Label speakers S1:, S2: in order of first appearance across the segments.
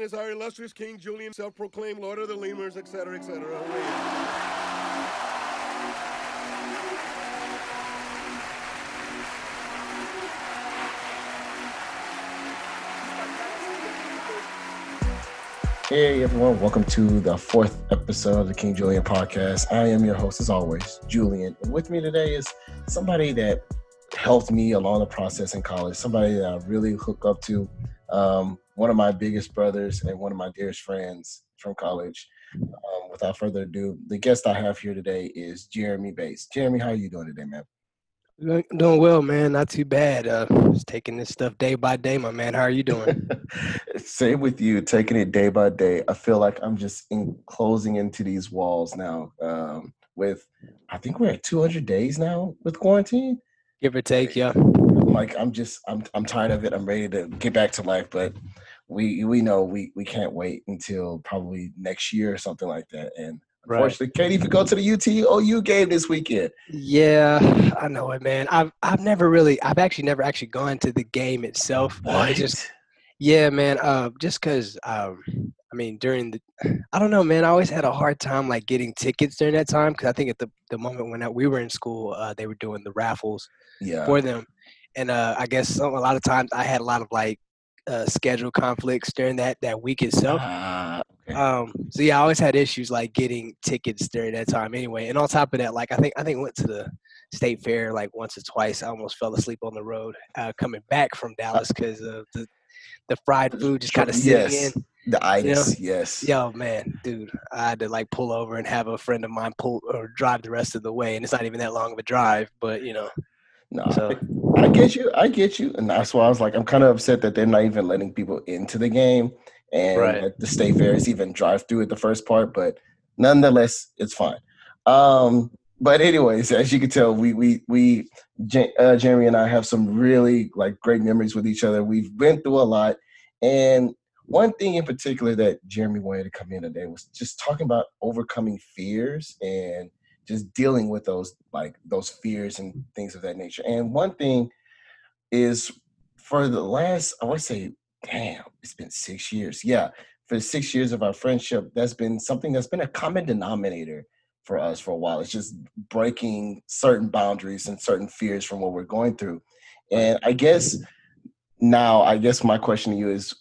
S1: man is our illustrious King Julien, self-proclaimed Lord of the Lemurs, etc., etc.
S2: Hey everyone, welcome to the fourth episode of the King Julien podcast. I am your host as always, Julien. And with me today is somebody that helped me along the process in college, somebody that I really hook up to, um, one of my biggest brothers and one of my dearest friends from college. Um, without further ado, the guest I have here today is Jeremy Bates. Jeremy, how are you doing today, man?
S3: Doing well, man. Not too bad. Uh, just taking this stuff day by day, my man. How are you doing?
S2: Same with you. Taking it day by day. I feel like I'm just in, closing into these walls now. Um, with, I think we're at 200 days now with quarantine.
S3: Give or take, yeah.
S2: Like I'm just, I'm, I'm tired of it. I'm ready to get back to life, but we, we know we, we can't wait until probably next year or something like that. And Unfortunately, right. can't even go to the UT UTOU game this weekend.
S3: Yeah, I know it, man. I've I've never really, I've actually never actually gone to the game itself.
S2: What?
S3: just, yeah, man. Uh, just cause, um, I mean, during the, I don't know, man. I always had a hard time like getting tickets during that time because I think at the the moment when we were in school, uh, they were doing the raffles
S2: yeah.
S3: for them, and uh, I guess some, a lot of times I had a lot of like uh, schedule conflicts during that that week itself.
S2: Uh, okay.
S3: Um, so yeah, I always had issues like getting tickets during that time anyway. And on top of that, like I think I think went to the state fair like once or twice. I almost fell asleep on the road uh, coming back from Dallas because of the the fried food just kind of sitting
S2: yes.
S3: in.
S2: The itis, you know? yes.
S3: Yo, man, dude, I had to like pull over and have a friend of mine pull or drive the rest of the way, and it's not even that long of a drive, but you know.
S2: No, so. I get you. I get you, and that's why I was like, I'm kind of upset that they're not even letting people into the game, and right. the state fair is even drive through at the first part. But nonetheless, it's fine. Um, but anyways, as you can tell, we we we uh, Jeremy and I have some really like great memories with each other. We've been through a lot, and one thing in particular that Jeremy wanted to come in today was just talking about overcoming fears and just dealing with those like those fears and things of that nature. And one thing is for the last I want to say, damn, it's been six years. Yeah, for the six years of our friendship, that's been something that's been a common denominator for us for a while. It's just breaking certain boundaries and certain fears from what we're going through. And I guess now, I guess my question to you is,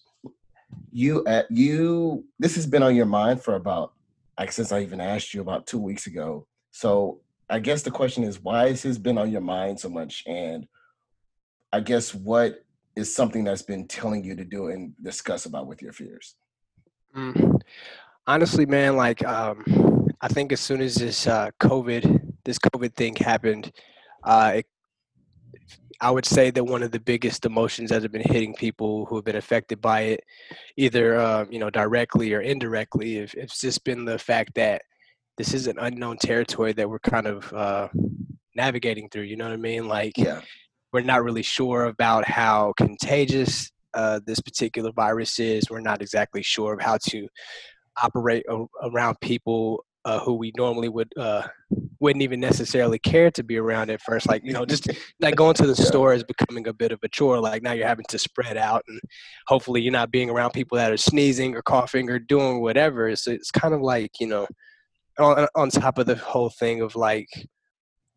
S2: you at you this has been on your mind for about like since I even asked you about two weeks ago. So I guess the question is, why has this been on your mind so much? And I guess what is something that's been telling you to do and discuss about with your fears?
S3: Mm. Honestly, man, like um, I think as soon as this uh, COVID, this COVID thing happened, uh, it, I would say that one of the biggest emotions that have been hitting people who have been affected by it, either uh, you know directly or indirectly, it's just been the fact that this is an unknown territory that we're kind of uh, navigating through. You know what I mean? Like,
S2: yeah.
S3: we're not really sure about how contagious uh, this particular virus is. We're not exactly sure of how to operate a- around people uh, who we normally would uh, wouldn't even necessarily care to be around at first. Like you know, just like going to the yeah. store is becoming a bit of a chore. Like now you're having to spread out, and hopefully you're not being around people that are sneezing or coughing or doing whatever. So it's kind of like you know on, on top of the whole thing of like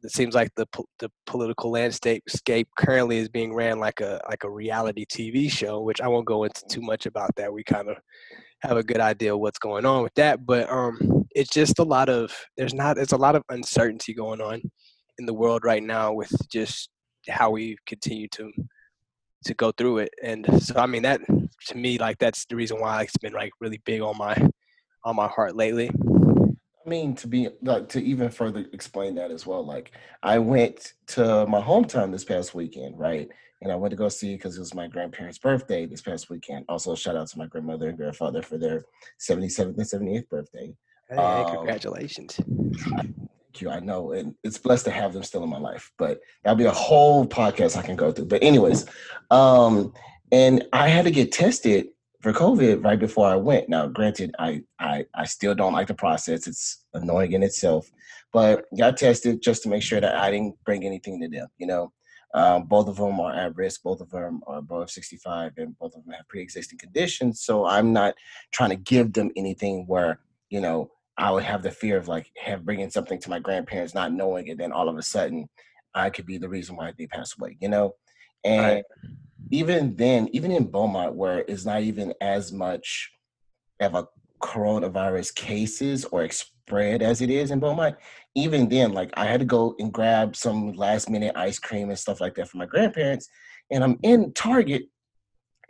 S3: it seems like the the political landscape currently is being ran like a like a reality TV show, which I won't go into too much about that. We kind of have a good idea what's going on with that, but um, it's just a lot of there's not it's a lot of uncertainty going on in the world right now with just how we continue to to go through it, and so I mean that to me like that's the reason why it's been like really big on my on my heart lately.
S2: I mean, to be like to even further explain that as well. Like, I went to my hometown this past weekend, right? And I went to go see because it was my grandparents' birthday this past weekend. Also, shout out to my grandmother and grandfather for their 77th and 78th birthday.
S3: Hey, um, congratulations!
S2: Thank you. I know, and it's blessed to have them still in my life. But that'll be a whole podcast I can go through. But anyways, um, and I had to get tested for COVID right before I went. Now, granted, I I I still don't like the process. It's annoying in itself, but got tested just to make sure that I didn't bring anything to them. You know, um, both of them are at risk. Both of them are above 65, and both of them have pre-existing conditions. So I'm not trying to give them anything where you know I would have the fear of like have bringing something to my grandparents, not knowing, and then all of a sudden I could be the reason why they pass away. You know, and right. Even then, even in Beaumont, where it's not even as much of a coronavirus cases or spread as it is in Beaumont, even then, like I had to go and grab some last minute ice cream and stuff like that for my grandparents. And I'm in Target,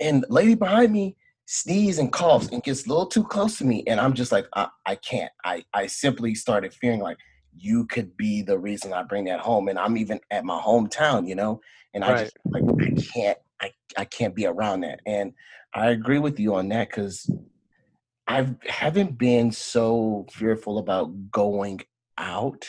S2: and lady behind me sneezes and coughs and gets a little too close to me. And I'm just like, I, I can't. I, I simply started fearing like you could be the reason I bring that home. And I'm even at my hometown, you know, and I just like I can't I, I can't be around that. And I agree with you on that because I haven't been so fearful about going out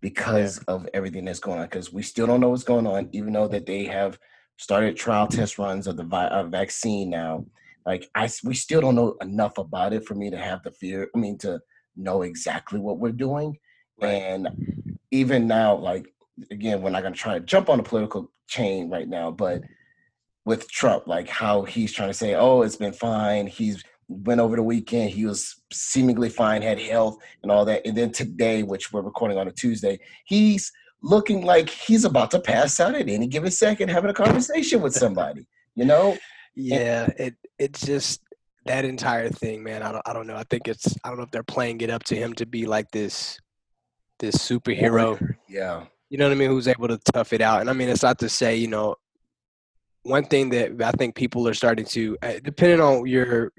S2: because yeah. of everything that's going on. Because we still don't know what's going on, even though that they have started trial test runs of the vi- uh, vaccine now. Like I, we still don't know enough about it for me to have the fear. I mean, to know exactly what we're doing. Right. And even now, like again, we're not going to try to jump on the political chain right now, but with Trump, like how he's trying to say, "Oh, it's been fine." He's went over the weekend. He was seemingly fine, had health and all that. And then today, which we're recording on a Tuesday, he's looking like he's about to pass out at any given second, having a conversation with somebody. You know?
S3: Yeah, and, it it's just that entire thing, man. I don't I don't know. I think it's I don't know if they're playing it up to him to be like this this superhero.
S2: Yeah.
S3: You know what I mean? Who's able to tough it out. And I mean, it's not to say, you know, one thing that I think people are starting to, uh, depending on your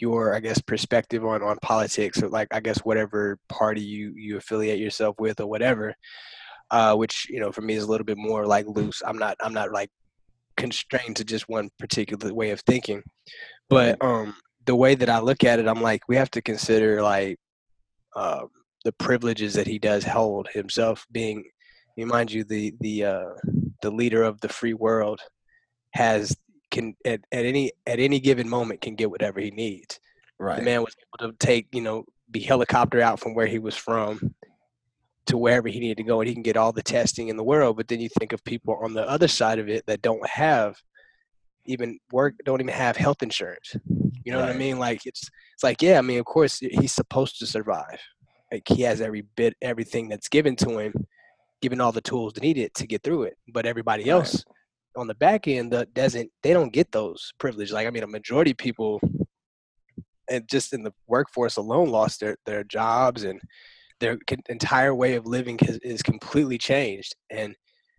S3: your I guess perspective on on politics or like I guess whatever party you you affiliate yourself with or whatever. Uh, which you know for me is a little bit more like loose. I'm not I'm not like constrained to just one particular way of thinking. But um, the way that I look at it, I'm like we have to consider like um, the privileges that he does hold himself being. Remind you the the uh, the leader of the free world has can at, at any at any given moment can get whatever he needs.
S2: Right.
S3: The man was able to take, you know, be helicopter out from where he was from to wherever he needed to go and he can get all the testing in the world. But then you think of people on the other side of it that don't have even work don't even have health insurance. You know right. what I mean? Like it's it's like, yeah, I mean, of course he's supposed to survive. Like he has every bit everything that's given to him, given all the tools needed to get through it. But everybody else on the back end that doesn't they don't get those privileges. Like I mean, a majority of people, and just in the workforce alone, lost their their jobs and their entire way of living has, is completely changed. And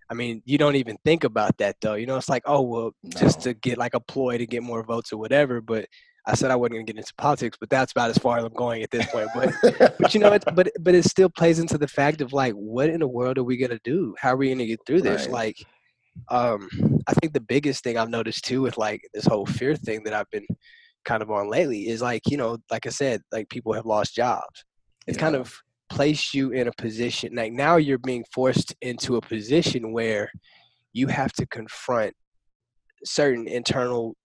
S3: I mean, you don't even think about that though. You know, it's like, oh well, no. just to get like a ploy to get more votes or whatever. But I said I wasn't gonna get into politics, but that's about as far as I'm going at this point. But but you know, it's, but but it still plays into the fact of like, what in the world are we gonna do? How are we gonna get through this? Right. Like um, I think the biggest thing I've noticed too with like this whole fear thing that I've been kind of on lately is like, you know, like I said, like people have lost jobs. It's yeah. kind of placed you in a position like now you're being forced into a position where you have to confront certain internal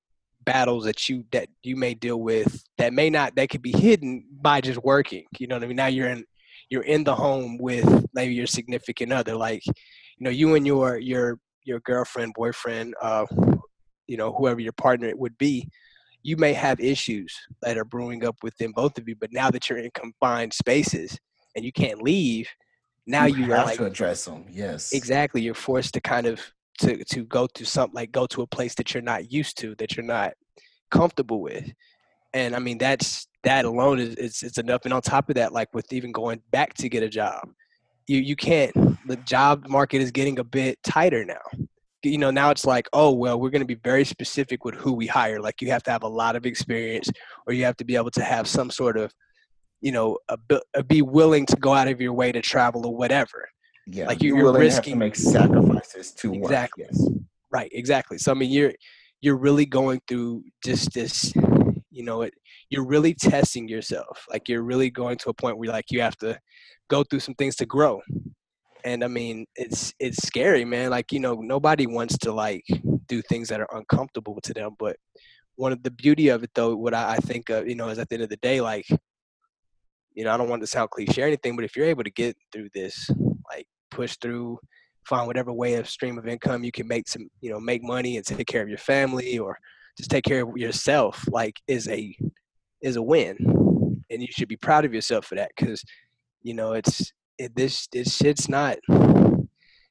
S3: battles that you that you may deal with that may not that could be hidden by just working you know what i mean now you're in you're in the home with maybe your significant other like you know you and your your your girlfriend, boyfriend, uh, you know, whoever your partner would be, you may have issues that are brewing up within both of you. But now that you're in confined spaces and you can't leave, now you,
S2: you have like, to address them. Yes,
S3: exactly. You're forced to kind of to to go to some like go to a place that you're not used to, that you're not comfortable with. And I mean, that's that alone is it's, it's enough. And on top of that, like with even going back to get a job, you you can't the job market is getting a bit tighter now. You know now it's like oh well we're going to be very specific with who we hire. Like you have to have a lot of experience or you have to be able to have some sort of you know a, a be willing to go out of your way to travel or whatever.
S2: Yeah like you, are risking to make sacrifices to
S3: exactly.
S2: work, yes.
S3: right exactly. So i mean you're you're really going through just this you know it you're really testing yourself like you're really going to a point where like you have to go through some things to grow. And i mean it's it's scary man like you know nobody wants to like do things that are uncomfortable to them but one of the beauty of it though, what I, I think of, you know, is at the end of the day, like, you know, I don't want to sound cliche or anything, but if you're able to get through this, like push through, find whatever way of stream of income you can make some, you know, make money and take care of your family or just take care of yourself, like is a is a win, and you should be proud of yourself for that because, you know, it's it, this this shit's not.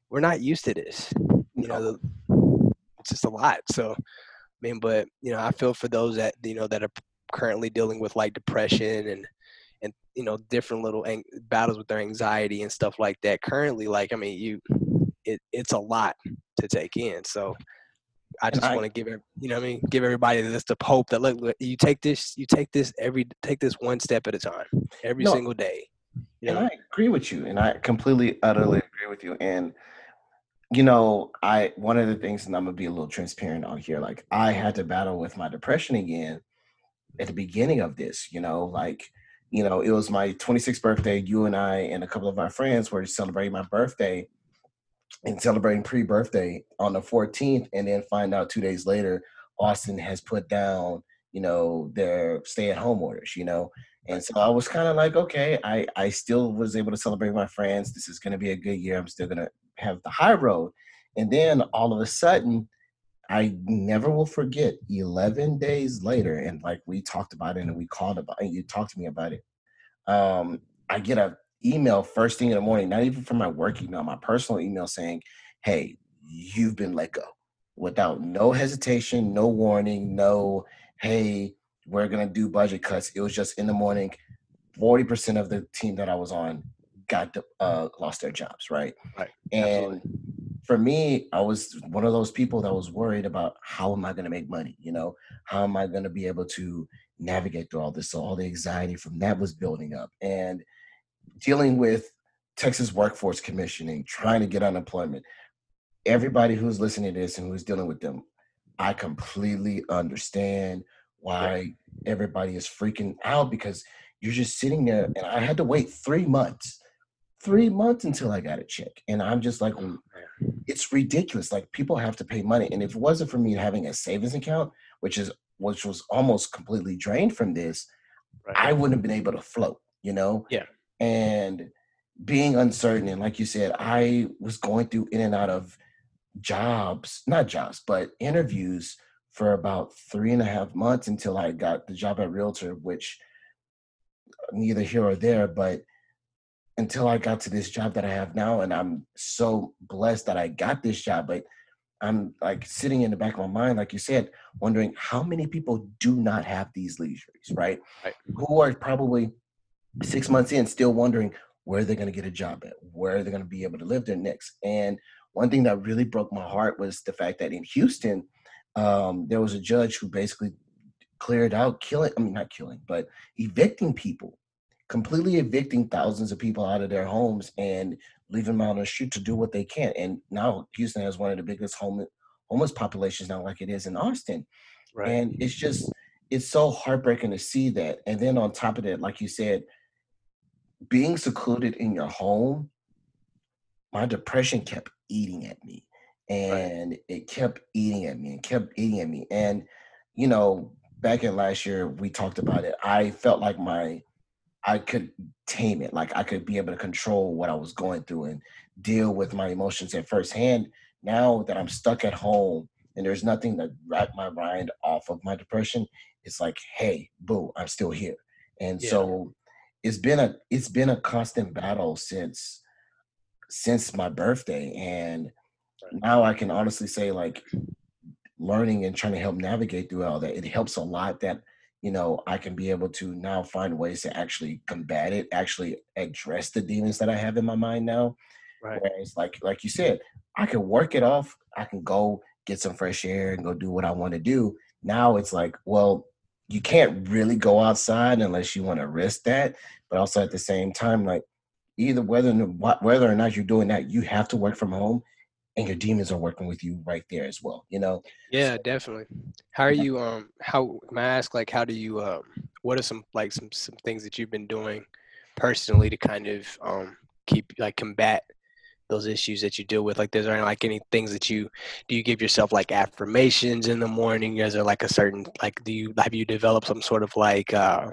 S3: We're not used to this. You know, it's just a lot. So, I mean, but you know, I feel for those that you know that are currently dealing with like depression and and you know different little ang- battles with their anxiety and stuff like that. Currently, like I mean, you it it's a lot to take in. So. I just want to give it, you know, I mean, give everybody this the hope that look, look, you take this, you take this every, take this one step at a time, every no, single day.
S2: You know? And I agree with you, and I completely, utterly agree with you. And you know, I one of the things, and I'm gonna be a little transparent on here. Like, I had to battle with my depression again at the beginning of this. You know, like, you know, it was my 26th birthday. You and I and a couple of our friends were celebrating my birthday and celebrating pre-birthday on the 14th, and then find out two days later, Austin has put down, you know, their stay-at-home orders. You know, and so I was kind of like, okay, I I still was able to celebrate my friends. This is gonna be a good year. I'm still gonna have the high road. And then all of a sudden, I never will forget 11 days later, and like we talked about it and we called about it, you talked to me about it. Um, I get a email first thing in the morning, not even from my work email, my personal email saying, Hey, you've been let go without no hesitation, no warning, no, hey, we're gonna do budget cuts. It was just in the morning, 40% of the team that I was on got uh, lost their jobs, right?
S3: Right.
S2: And Absolutely. for me, I was one of those people that was worried about how am I going to make money? You know, how am I going to be able to navigate through all this? So all the anxiety from that was building up, and dealing with Texas Workforce Commissioning, trying to get unemployment. Everybody who's listening to this and who's dealing with them, I completely understand why everybody is freaking out because you're just sitting there and I had to wait three months three months until I got a check. And I'm just like, oh, it's ridiculous. Like people have to pay money. And if it wasn't for me having a savings account, which is which was almost completely drained from this, right. I wouldn't have been able to float, you know?
S3: Yeah.
S2: And being uncertain, and like you said, I was going through in and out of jobs, not jobs, but interviews for about three and a half months until I got the job at Realtor, which neither here or there, but until I got to this job that I have now. And I'm so blessed that I got this job. But I'm like sitting in the back of my mind, like you said, wondering how many people do not have these leisures, right? right. Who are probably six months in still wondering where they're going to get a job at, where they're going to be able to live their next. And one thing that really broke my heart was the fact that in Houston, um, there was a judge who basically cleared out killing, I mean, not killing, but evicting people completely evicting thousands of people out of their homes and leaving them out on the street to do what they can. And now Houston has one of the biggest home, homeless populations now, like it is in Austin. Right. And it's just, it's so heartbreaking to see that. And then on top of that, like you said, being secluded in your home, my depression kept eating at me. And right. it kept eating at me and kept eating at me. And, you know, back in last year, we talked about it. I felt like my I could tame it. Like I could be able to control what I was going through and deal with my emotions at first hand. Now that I'm stuck at home and there's nothing to wrap my mind off of my depression, it's like, hey, boo, I'm still here. And yeah. so it's been a it's been a constant battle since since my birthday. And now I can honestly say like learning and trying to help navigate through all that, it helps a lot that you know, I can be able to now find ways to actually combat it, actually address the demons that I have in my mind now. Right. Whereas, like like you said, I can work it off. I can go get some fresh air and go do what I want to do. Now it's like, well, you can't really go outside unless you want to risk that. But also at the same time, like either whether whether or not you're doing that, you have to work from home and your demons are working with you right there as well you know
S3: yeah so, definitely how are you um how may i ask like how do you um what are some like some some things that you've been doing personally to kind of um keep like combat those issues that you deal with? Like, there's there like any things that you do? You give yourself like affirmations in the morning? Is there like a certain like do you have you developed some sort of like uh,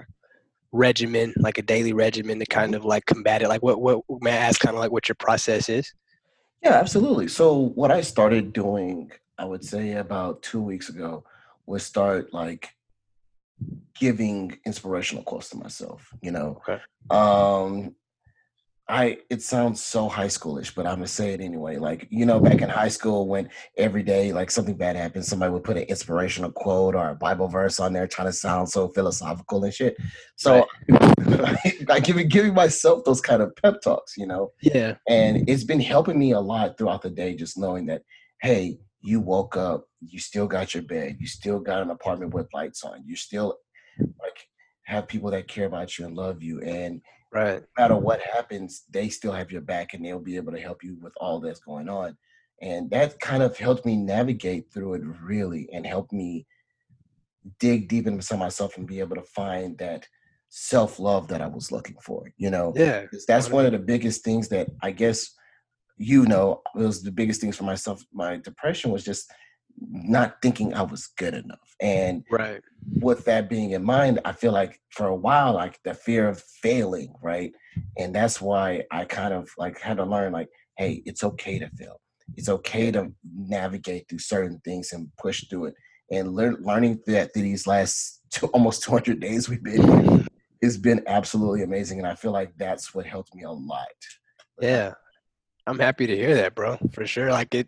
S3: regimen, like a daily regimen to kind of like combat it? Like, what what may I ask? Kind of like what your process is?
S2: Yeah, absolutely. So what I started doing, I would say about two weeks ago, was start like giving inspirational quotes to myself. You know,
S3: Okay.
S2: um, I it sounds so high schoolish, but I'm gonna say it anyway. Like you know, back in high school, when every day like something bad happened, somebody would put an inspirational quote or a Bible verse on there, trying to sound so philosophical and shit. So, like giving giving myself those kind of pep talks, you know
S3: Yeah.
S2: and it's been helping me a lot throughout the day just knowing that hey you woke up you still got your bed you still got an apartment with lights on you still like have people that care about you and love you and
S3: Right.
S2: no matter what happens they still have your back and they'll be able to help you with all that's going on and that kind of helped me navigate through it really and helped me dig deep into myself and be able to find that self-love that i was looking for you know
S3: Yeah.
S2: because that's one of the biggest things that I guess you know it was the biggest things for myself. My depression was just not thinking I was good enough, and
S3: Right.
S2: with that being in mind, I feel like for a while, like the fear of failing, right, and that's why I kind of like had to learn, like, hey, it's okay to fail. It's okay to navigate through certain things and push through it. And learn, learning that through these last two, almost 200 days we've been here has been absolutely amazing. And I feel like that's what helped me a lot.
S3: Yeah. I'm happy to hear that, bro. For sure. Like it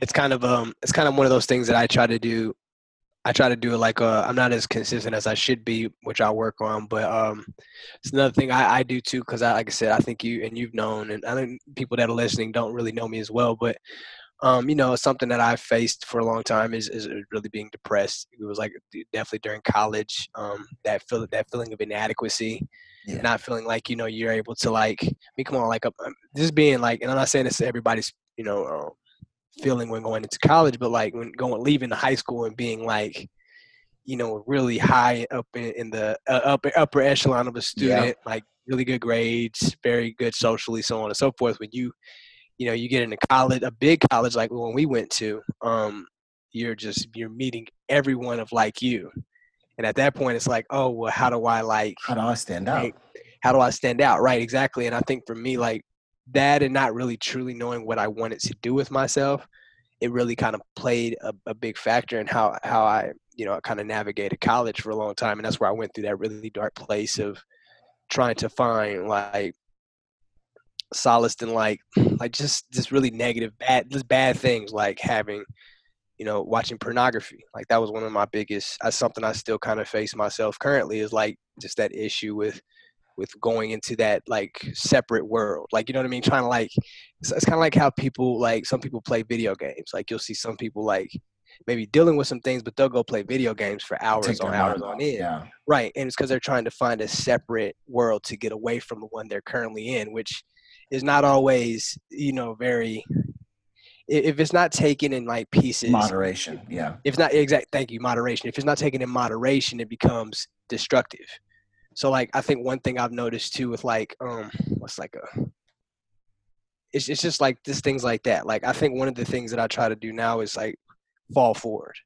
S3: it's kind of um it's kind of one of those things that I try to do I try to do it like uh I'm not as consistent as I should be, which I work on, but um it's another thing I, I do too because I like I said, I think you and you've known and I think people that are listening don't really know me as well, but um, you know, something that I've faced for a long time is, is really being depressed. It was like definitely during college, um, that feel that feeling of inadequacy,
S2: Yeah.
S3: not feeling like you know you're able to like. I mean, come on, like um, this being like, and I'm not saying this to everybody's you know uh, feeling when going into college, but like when going leaving the high school and being like, you know, really high up in, in the uh, upper upper echelon of a student, like really good grades, very good socially, so on and so forth. When you you know you get into college a big college like when we went to um you're just you're meeting everyone of like you and at that point it's like oh well how do i like
S2: How do I stand out?
S3: How do i stand out right exactly and i think for me like that and not really truly knowing what i wanted to do with myself it really kind of played a, a big factor in how how i you know kind of navigated college for a long time and that's where i went through that really dark place of trying to find like solace in like like just just really negative bad just bad things like having you know watching pornography. Like that was one of my biggest that's something i still kind of face myself currently is like just that issue with with going into that like separate world like you know what i mean trying to like it's, it's kind of like how people like some people play video games like you'll see some people like maybe dealing with some things but they'll go play video games for hours on hours on end
S2: Yeah.
S3: Right, and it's because they're trying to find a separate world to get away from the one they're currently in, which is not always, you know, very. If it's not taken in like pieces,
S2: Moderation. Yeah.
S3: if it's not exact, thank you, moderation. If it's not taken in moderation, it becomes destructive. So, like, I think one thing I've noticed too with like, um, what's like a, it's it's just like just things like that. Like, I think one of the things that I try to do now is like fall forward.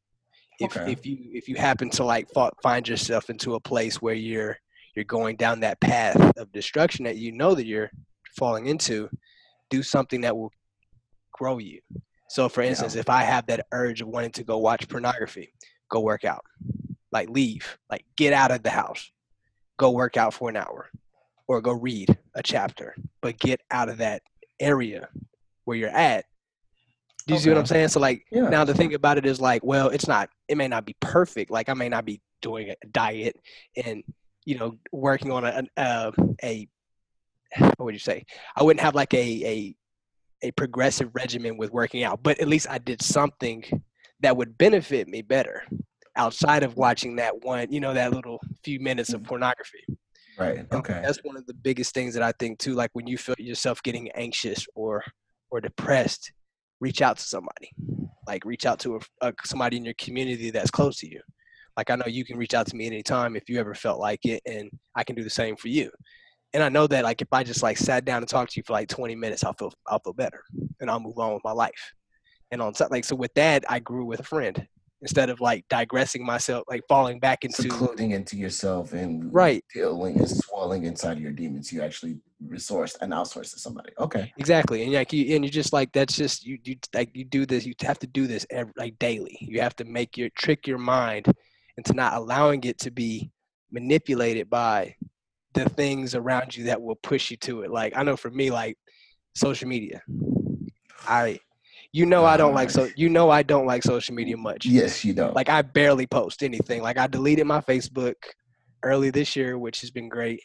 S3: If
S2: Okay.
S3: if you if you happen to like find yourself into a place where you're you're going down that path of destruction that you know that you're falling into do something that will grow you. So for instance if i have that urge of wanting to go watch pornography go work out. Like leave. Like get out of the house go work out for an hour or go read a chapter but get out of that area where you're at do you see what i'm saying so like
S2: Yeah.
S3: now the thing about it is like, well, it's not. It may not be perfect. Like I may not be doing a diet and you know working on a a, a what would you say? I wouldn't have like a a a progressive regimen with working out, but at least I did something that would benefit me better outside of watching that one, you know, that little few minutes of pornography.
S2: Right.
S3: And
S2: Okay.
S3: That's one of the biggest things that I think too. Like when you feel yourself getting anxious or or depressed, reach out to somebody. Like reach out to a, a, somebody in your community that's close to you. Like I know you can reach out to me anytime if you ever felt like it, and I can do the same for you. and I know that like if I just like sat down and talked to you for like 20 minutes, I'll feel I'll feel better, and I'll move on with my life. And on like so with that, I grew with a friend instead of like digressing myself, like falling back into
S2: secluding into yourself and
S3: right
S2: dealing and swelling inside of your demons. You actually resource and outsource to somebody. Okay,
S3: exactly. And like you, and you just like that's just you. You like you do this. You have to do this every like daily. You have to make your trick your mind into not allowing it to be manipulated by the things around you that will push you to it. Like I know for me, like social media. I you know I don't like so you know I don't like social media much.
S2: Yes, you don't.
S3: Like I barely post anything. Like I deleted my Facebook early this year, which has been great.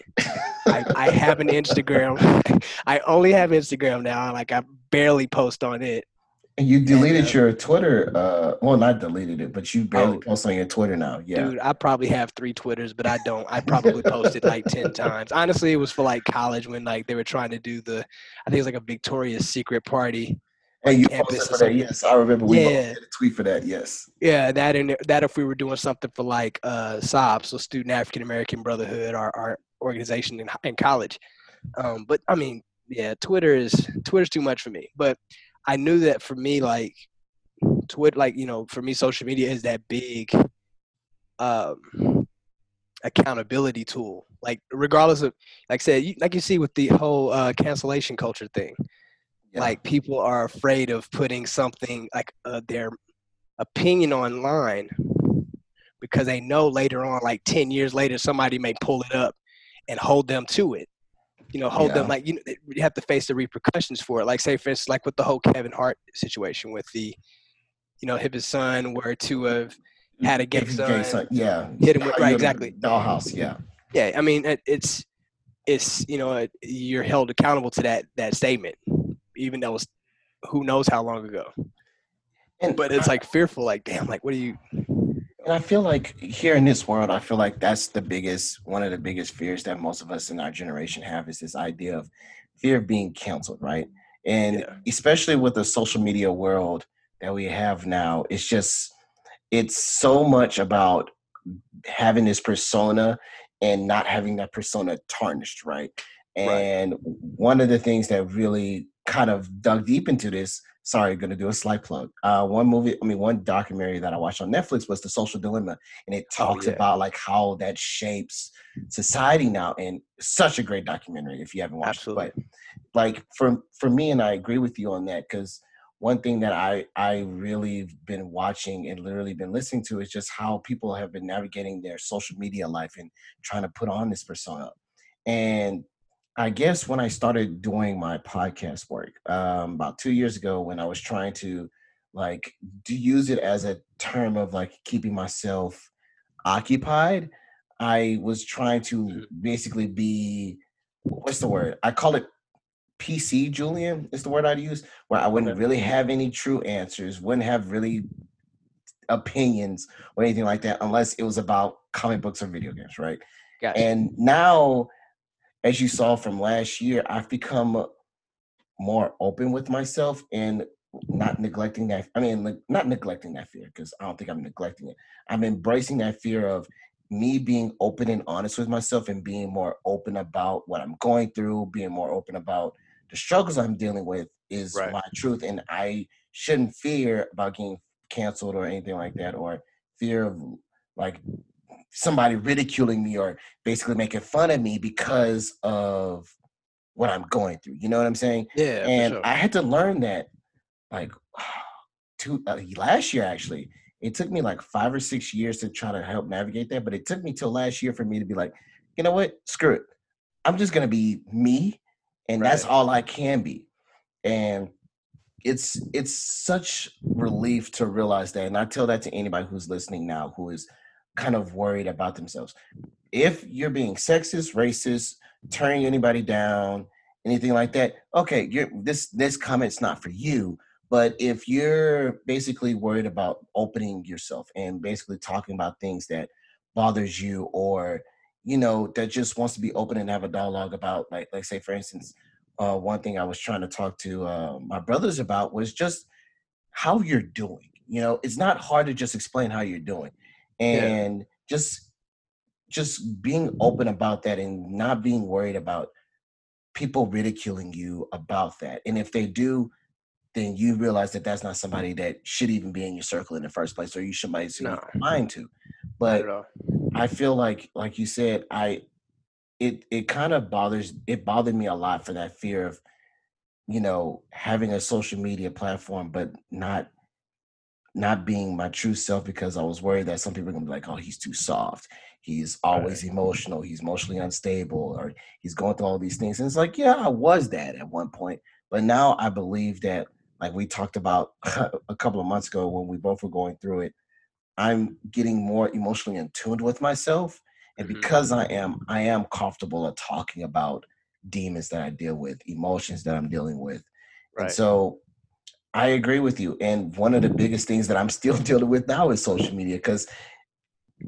S3: I, I have an Instagram. I only have Instagram now. Like I barely post on it.
S2: And you deleted and, uh, your Twitter. Uh, well, not deleted it, but you barely oh, post on your Twitter now. Yeah,
S3: dude, I probably have three Twitters, but I don't. I probably posted like ten times. Honestly, it was for like college when like they were trying to do the. I think it was like a Victoria's Secret party,
S2: and you posted for that. Yes, I remember. We yeah. did a tweet for that. Yes.
S3: Yeah, that and that if we were doing something for like uh SAB, so Student African American Brotherhood, our our organization in, in college. Um, but I mean, yeah, Twitter is Twitter's too much for me. But I knew that for me, like Twitter, like you know, for me, social media is that big um accountability tool. Like regardless of, like I said, you, like you see with the whole uh, cancellation culture thing yeah. like people are afraid of putting something like uh, their opinion online because they know later on like 10 years later somebody may pull it up and hold them to it. You know hold yeah. them like you, know, you have to face the repercussions for it. Like say for instance like with the whole kevin hart situation with the you know if his son were to have had a gay, son, gay son,
S2: yeah.
S3: hit him with, right exactly.
S2: dollhouse yeah.
S3: Yeah i mean it, it's it's you know you're held accountable to that that statement even though it's who knows how long ago. And but it's like fearful, like damn, like what do you?
S2: And I feel like here in this world, I feel like that's the biggest, one of the biggest fears that most of us in our generation have is this idea of fear of being canceled, right? And yeah. especially with the social media world that we have now, it's just, it's so much about having this persona and not having that persona tarnished, right? And right. one of the things that really kind of dug deep into this, sorry, going to do a slight plug. Uh, one movie, I mean, one documentary that I watched on Netflix was The Social Dilemma, and it oh, talks oh, yeah. about like how that shapes society now. And such a great documentary if you haven't watched Absolutely. it. But like for for me, and I agree with you on that because one thing that I I really been watching and literally been listening to is just how people have been navigating their social media life and trying to put on this persona. And I guess when I started doing my podcast work um, about two years ago, when I was trying to like to use it as a term of like keeping myself occupied, I was trying to mm-hmm. basically be what's the word? I call it PC Julien is the word I'd use, where I wouldn't really have any true answers, wouldn't have really opinions or anything like that unless it was about comic books or video games, right? Gotcha. And now as you saw from last year, I've become more open with myself and not neglecting that. I mean, not neglecting that fear because I don't think I'm neglecting it. I'm embracing that fear of me being open and honest with myself and being more open about what I'm going through, being more open about the struggles I'm dealing with is right. my truth. And I shouldn't fear about getting canceled or anything like that or fear of like somebody ridiculing me or basically making fun of me because of what I'm going through. You know what I'm saying?
S3: Yeah.
S2: And
S3: sure.
S2: I had to learn that, like, two uh, last year actually. It took me like five or six years to try to help navigate that, but it took me till last year for me to be like, you know what? Screw it. I'm just gonna be me, and right. that's all I can be. And it's it's such relief to realize that, and I tell that to anybody who's listening now who is kind of worried about themselves. If you're being sexist, racist, turning anybody down, anything like that, okay, this this comment's not for you. But if you're basically worried about opening yourself and basically talking about things that bothers you or you know that just wants to be open and have a dialogue about like like say for instance uh, one thing i was trying to talk to uh, my brothers about was just how you're doing you know it's not hard to just explain how you're doing and yeah. just just being open about that and not being worried about people ridiculing you about that. And if they do, then you realize that that's not somebody that should even be in your circle in the first place, or you should might no. mind to. But I feel like, like you said, I it it kind of bothers it bothered me a lot for that fear of, you know, having a social media platform, but not not being my true self because I was worried that some people are gonna be like, oh, he's too soft. He's always right. emotional. He's emotionally unstable, or he's going through all these things. And it's like, yeah, I was that at one point, but now I believe that, like we talked about a couple of months ago when we both were going through it, I'm getting more emotionally in tuned with myself, and mm-hmm. because I am, I am comfortable at talking about demons that I deal with, emotions that I'm dealing with, right. and so I agree with you. And one of the biggest things that I'm still dealing with now is social media because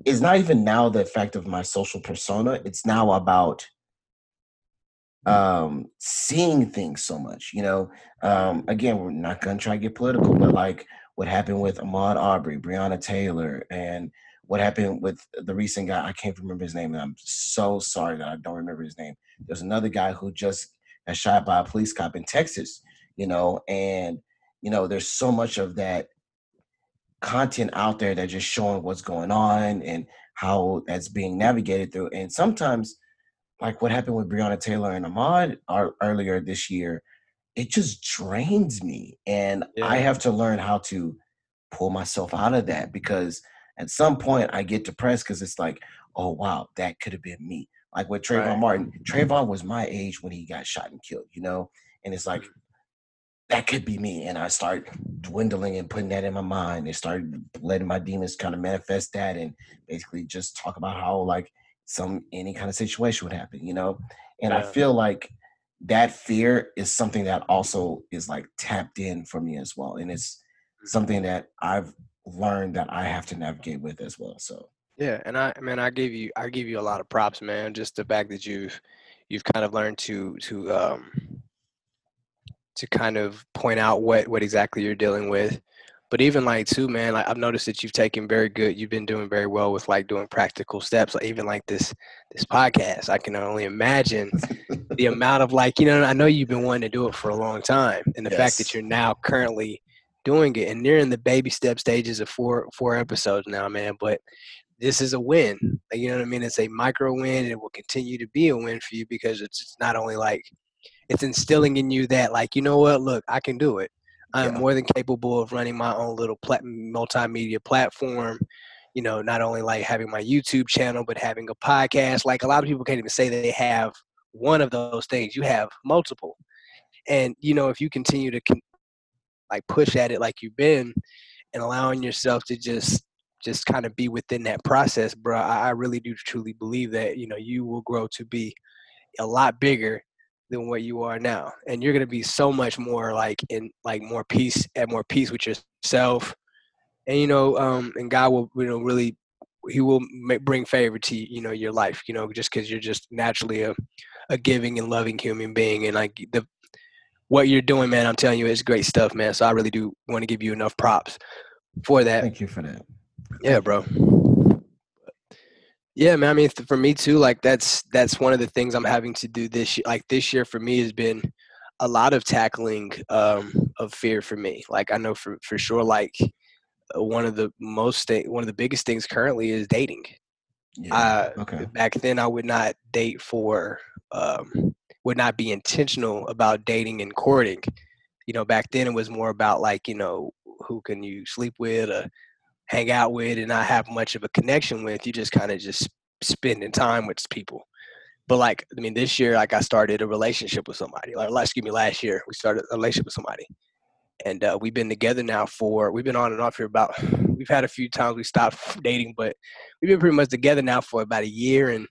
S2: it's not even now the effect of my social persona. It's now about um seeing things so much you know um again we're not gonna try to get political but like what happened with ahmaud arbery breonna taylor and what happened with the recent guy i can't remember his name and i'm so sorry that i don't remember his name there's another guy who just got shot by a police cop in texas you know and you know there's so much of that content out there that just showing what's going on and how that's being navigated through. And sometimes like what happened with Breonna Taylor and Ahmaud earlier this year it just drains me. And yeah. I have to learn how to pull myself out of that because at some point I get depressed because it's like oh wow that could have been me. Like with Trayvon right. Martin Trayvon was my age when he got shot and killed you know? And it's like mm that could be me. And I start dwindling and putting that in my mind and start letting my demons kind of manifest that and basically just talk about how like some any kind of situation would happen, you know? And yeah. I feel like that fear is something that also is like tapped in for me as well. And it's something that I've learned that I have to navigate with as well. So
S3: yeah, and I man, I give you I give you a lot of props, man. Just the fact that you've you've kind of learned to to um to kind of point out what what exactly you're dealing with. But even like too man like i've noticed that you've taken very good you've been doing very well with like doing practical steps like even like this this podcast. I can only imagine the amount of like you know i know you've been wanting to do it for a long time and the yes. fact that you're now currently doing it and you're in the baby step stages of four four episodes now man but this is a win. Like, you know what i mean? It's a micro win and it will continue to be a win for you because it's not only like it's instilling in you that like you know what? Look i can do it. I'm yeah. more than capable of running my own little plat- multimedia platform you know not only like having my youtube channel but having a podcast. Like a lot of people can't even say they have one of those things. You have multiple. And you know if you continue to con- like push at it like you've been and allowing yourself to just just kind of be within that process bro I, I really do truly believe that you know you will grow to be a lot bigger than what you are now and you're going to be so much more like in like more peace at more peace with yourself and you know um and god will you know really he will make, bring favor to you know your life you know just because you're just naturally a, a giving and loving human being and like the what you're doing man i'm telling you it's great stuff man so i really do want to give you enough props for that.
S2: Thank you for that.
S3: Yeah bro yeah, man. I mean, for me too, like that's that's one of the things I'm having to do this year. Like this year for me has been a lot of tackling um, of fear for me. Like I know for for sure, like uh, one of the most one of the biggest things currently is dating. Yeah. Uh, okay. Back then, I would not date for, um, would not be intentional about dating and courting. You know, back then it was more about like you know who can you sleep with, or hang out with and not have much of a connection with. You just kind of just spending time with people. But like, I mean, this year, like I started a relationship with somebody. Like, excuse me, last year we started a relationship with somebody, and uh, we've been together now for we've been on and off here about. We've had a few times we stopped dating, but we've been pretty much together now for about a year and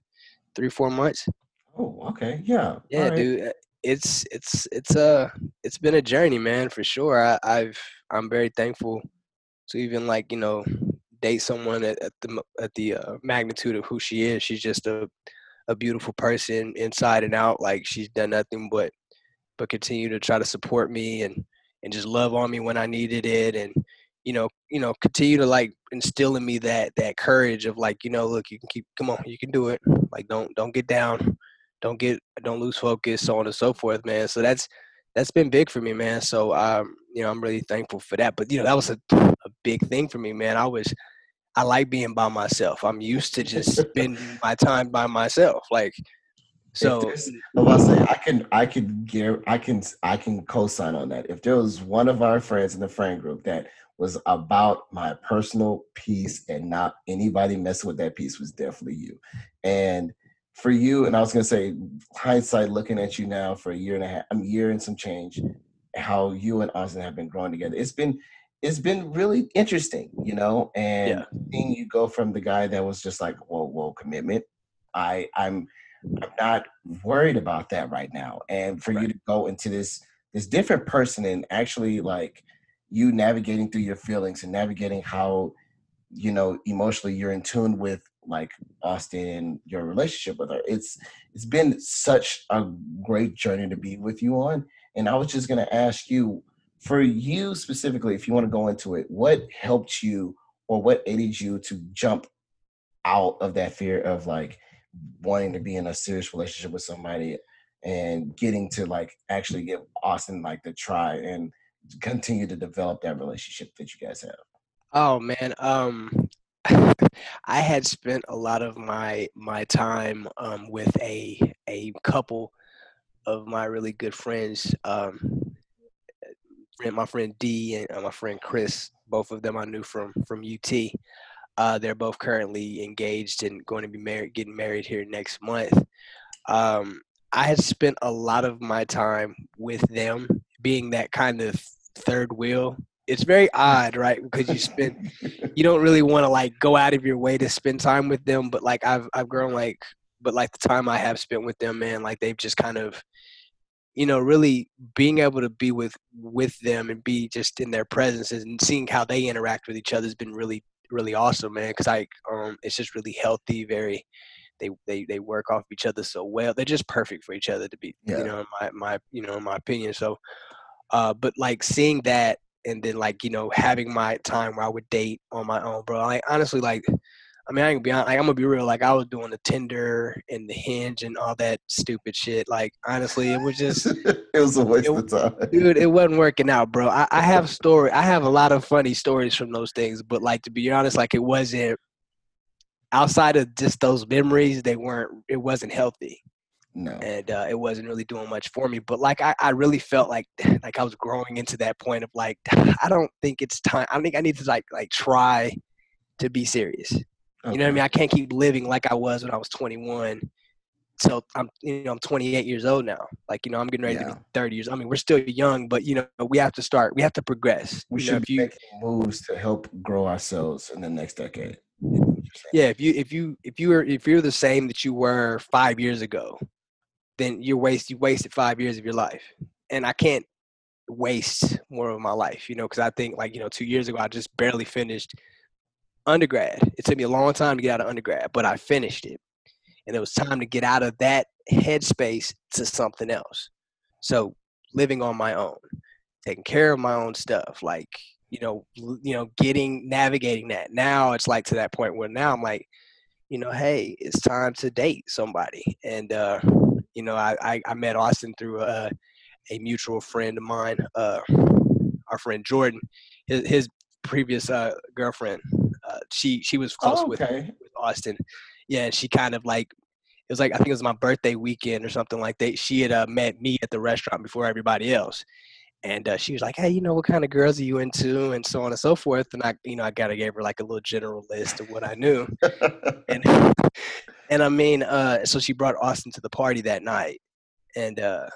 S3: three, four months.
S2: Oh, okay, yeah,
S3: yeah, right. dude. Uh, it's it's it's a uh, it's been a journey, man, for sure. I, I've I'm very thankful to even like you know date someone at, at the at the uh, magnitude of who she is. She's just a a beautiful person inside and out. Like she's done nothing but but continue to try to support me and and just love on me when I needed it and you know you know continue to like instill in me that that courage of like you know look you can keep come on you can do it like don't don't get down don't get don't lose focus, so on and so forth, man. So that's that's been big for me, man. So um, you know, I'm really thankful for that. But you know, that was a, a big thing for me, man. I was I like being by myself. I'm used to just spending my time by myself. Like so
S2: I say I can I can gear I can I can co-sign on that. If there was one of our friends in the friend group that was about my personal peace and not anybody messing with that peace was definitely you. And for you, and I was gonna say, hindsight, looking at you now for a year and a half, a year and some change, how you and Austin have been growing together. It's been it's been really interesting, you know, and yeah. seeing you go from the guy that was just like, whoa, whoa, commitment. I I'm I'm not worried about that right now. And for right. you to go into this this different person and actually like you navigating through your feelings and navigating how you know emotionally you're in tune with like Austin and your relationship with her. It's it's been such a great journey to be with you on. And I was just gonna ask you, for you specifically, if you want to go into it, what helped you or what aided you to jump out of that fear of like wanting to be in a serious relationship with somebody and getting to like actually give Austin like the try and continue to develop that relationship that you guys have?
S3: Oh man, um, I had spent a lot of my my time um, with a a couple of my really good friends. Um, my friend D and uh, my friend Chris, both of them I knew from from UT. Uh, they're both currently engaged and going to be married, getting married here next month. Um, I had spent a lot of my time with them, being that kind of third wheel. It's very odd, right? Because you spend, you don't really want to like go out of your way to spend time with them, but like I've I've grown like, but like the time I have spent with them, man, like they've just kind of, you know, really being able to be with with them and be just in their presence and seeing how they interact with each other has been really really awesome, man. Because I um, it's just really healthy, very. They, they they work off each other so well. They're just perfect for each other to be, yeah. you know, my my you know, in my opinion. So, uh, but like seeing that and then like you know having my time where I would date on my own, bro. Like honestly, like I mean, I can be honest, like, I'm gonna be real. Like I was doing the Tinder and the Hinge and all that stupid shit. Like honestly, it was just
S2: it was a waste it, of time,
S3: dude. It wasn't working out, bro. I, I have story. I have a lot of funny stories from those things, but like to be honest, like it wasn't outside of just those memories. They weren't. It wasn't healthy.
S2: No.
S3: And uh, it wasn't really doing much for me. But like I, I really felt like like I was growing into that point of like I don't think it's time. I think I need to like like try to be serious. Okay. You know what I mean? I can't keep living like I was when I was 21. So I'm you know I'm 28 years old now. Like you know I'm getting ready yeah. to be 30 years. I mean we're still young, but you know we have to start. We have to progress.
S2: We
S3: you
S2: should
S3: know,
S2: be you, making moves to help grow ourselves in the next decade.
S3: Yeah, if you if you if you were if you're the same that you were five years ago, then you waste you wasted five years of your life, and I can't waste more of my life, you know, because I think like you know two years ago I just barely finished undergrad. It took me a long time to get out of undergrad, but I finished it, and it was time to get out of that headspace to something else. So living on my own, taking care of my own stuff, like you know, you know, getting navigating that. Now it's like to that point where now I'm like, you know, hey, it's time to date somebody, and uh, you know, I, I, I met Austin through a, a mutual friend of mine, uh, our friend Jordan. His, his previous uh, girlfriend, uh, she she was close oh, okay. with, with Austin. Yeah, and she kind of like it was like I think it was my birthday weekend or something like that. She had uh, met me at the restaurant before everybody else, and uh, she was like, "Hey, you know, what kind of girls are you into?" and so on and so forth. And I, you know, I kind of gave her like a little general list of what I knew, and and I mean, uh, so she brought Austin to the party that night, and uh,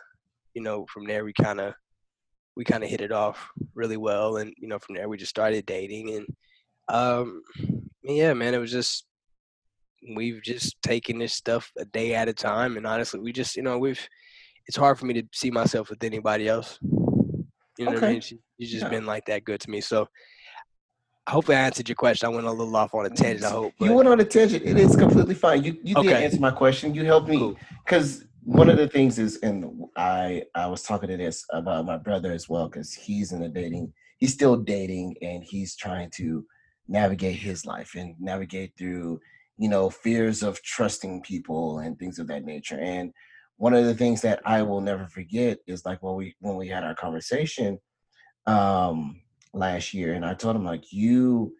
S3: you know, from there we kind of we kind of hit it off really well, and you know, from there we just started dating, and um, yeah, man, it was just we've just taken this stuff a day at a time, and honestly, we just you know we've it's hard for me to see myself with anybody else. You know okay. what I mean? She, she's just yeah. been like that good to me. So hopefully I answered your question. I went a little off on a tangent. I hope
S2: but. you went on a tangent. It is completely fine. You you okay. did answer my question. You helped me because one of the things is, and I I was talking to this about my brother as well because he's in a dating. He's still dating and he's trying to navigate his life and navigate through you know fears of trusting people and things of that nature. And one of the things that I will never forget is like when we when we had our conversation um last year and I told him like you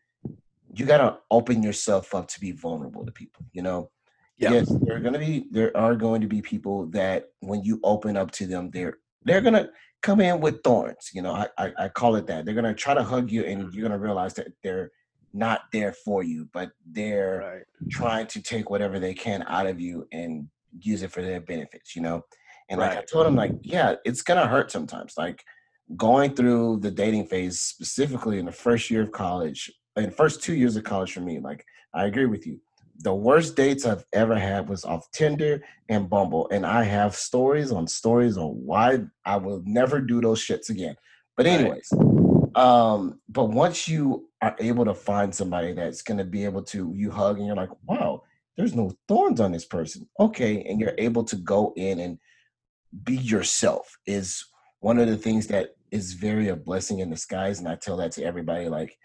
S2: you got to open yourself up to be vulnerable to people, you know. Yes, there are going to be there are going to be people that when you open up to them, they're they're going to come in with thorns. You know, I, I, I call it that. They're going to try to hug you, and you're going to realize that they're not there for you, but they're right. trying to take whatever they can out of you and use it for their benefits. You know, and right. like I told him, like yeah, it's to hurt sometimes. Like going through the dating phase, specifically in the first year of college, in the first two years of college for me, like I agree with you the worst dates I've ever had was off Tinder and Bumble. And I have stories on stories on why I will never do those shits again. But anyways, um, but once you are able to find somebody that's gonna be able to you hug and you're like, wow, there's no thorns on this person. Okay, and you're able to go in and be yourself is one of the things that is very a blessing in disguise. And I tell that to everybody, like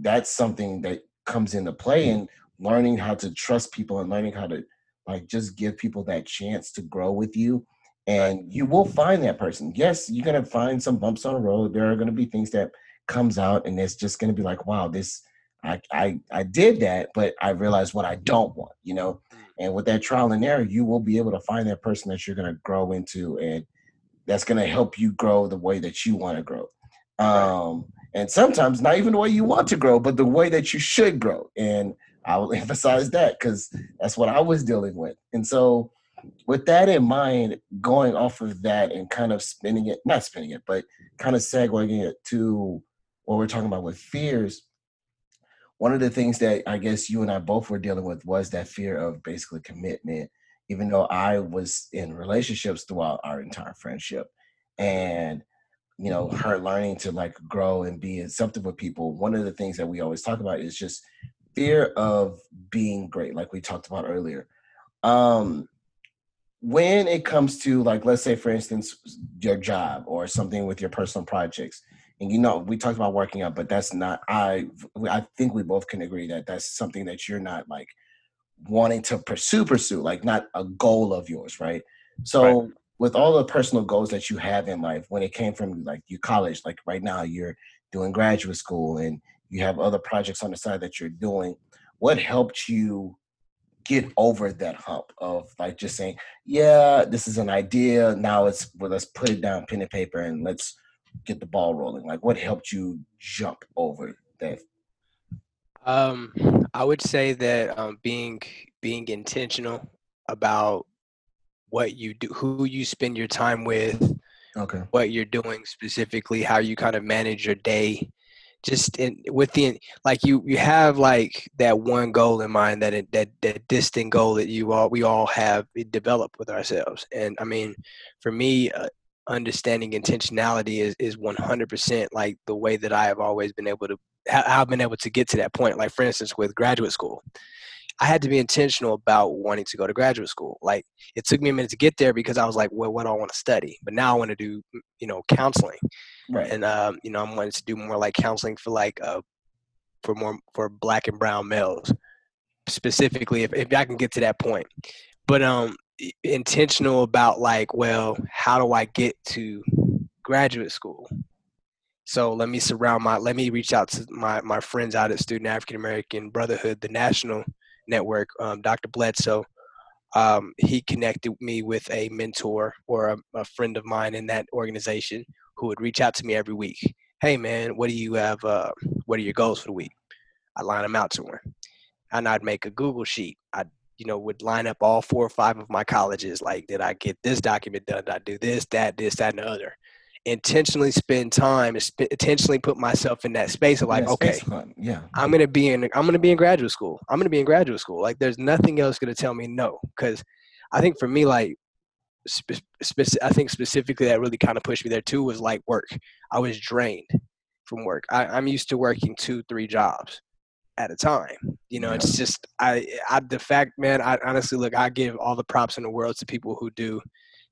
S2: that's something that comes into play. And learning how to trust people and learning how to like just give people that chance to grow with you and you will find that person. Yes you're going to find some bumps on the road. There are going to be things that comes out and it's just going to be like wow this I, I i did that but i realized what i don't want you know? Mm. and with that trial and error you will be able to find that person that you're going to grow into and that's going to help you grow the way that you want to grow um and sometimes not even the way you want to grow but the way that you should grow. And I will emphasize that because that's what I was dealing with. And so, with that in mind, going off of that and kind of spinning it, not spinning it, but kind of segueing it to what we're talking about with fears. One of the things that I guess you and I both were dealing with was that fear of basically commitment, even though I was in relationships throughout our entire friendship. And you know, her learning to like grow and be accepted with people. One of the things that we always talk about is just fear of being great, like we talked about earlier. Um, when it comes to like, let's say, for instance, your job or something with your personal projects, and you know, we talked about working out, but that's not. I I think we both can agree that that's something that you're not like wanting to pursue, pursue, like not a goal of yours, right? So. Right. With all the personal goals that you have in life, when it came from like you college, like right now you're doing graduate school and you have other projects on the side that you're doing what helped you get over that hump of like just saying yeah this is an idea now it's well let's put it down pen and paper and let's get the ball rolling. Like what helped you jump over that?
S3: Um i would say that um being being intentional about what you do who you spend your time with
S2: okay.
S3: what you're doing specifically how you kind of manage your day just in within like you you have like that one goal in mind that that that distant goal that you all we all have developed with ourselves. And i mean for me uh, understanding intentionality is is 100% like the way that i have always been able to i've been able to get to that point. Like for instance with graduate school I had to be intentional about wanting to go to graduate school. Like it took me a minute to get there because I was like, well, what do I want to study? But now I want to do, you know, counseling.
S2: Right.
S3: And um, you know, I'm wanting to do more like counseling for like uh for more for black and brown males specifically if, if I can get to that point. But um intentional about like, well, how do I get to graduate school? So let me surround my let me reach out to my my friends out at Student African American Brotherhood, the national network, um, Dr. Bledsoe. Um, he connected me with a mentor or a, a, friend of mine in that organization who would reach out to me every week. Hey man, what do you have? Uh, what are your goals for the week? I line them out to him, and I'd make a Google sheet. I, you know, would line up all four or five of my colleges. Like, did I get this document done? Did I do this, that, this, that, and the other? Intentionally spend time intentionally put myself in that space of like yeah, okay
S2: yeah.
S3: I'm gonna be in i'm gonna be in graduate school. I'm gonna be in graduate school. Like there's nothing else gonna tell me no because i think for me like spe- spe- i think specifically that really kind of pushed me there too was like work. I was drained from work. I, i'm used to working two three jobs at a time. You know yeah. it's just i i the fact man i honestly look i give all the props in the world to people who do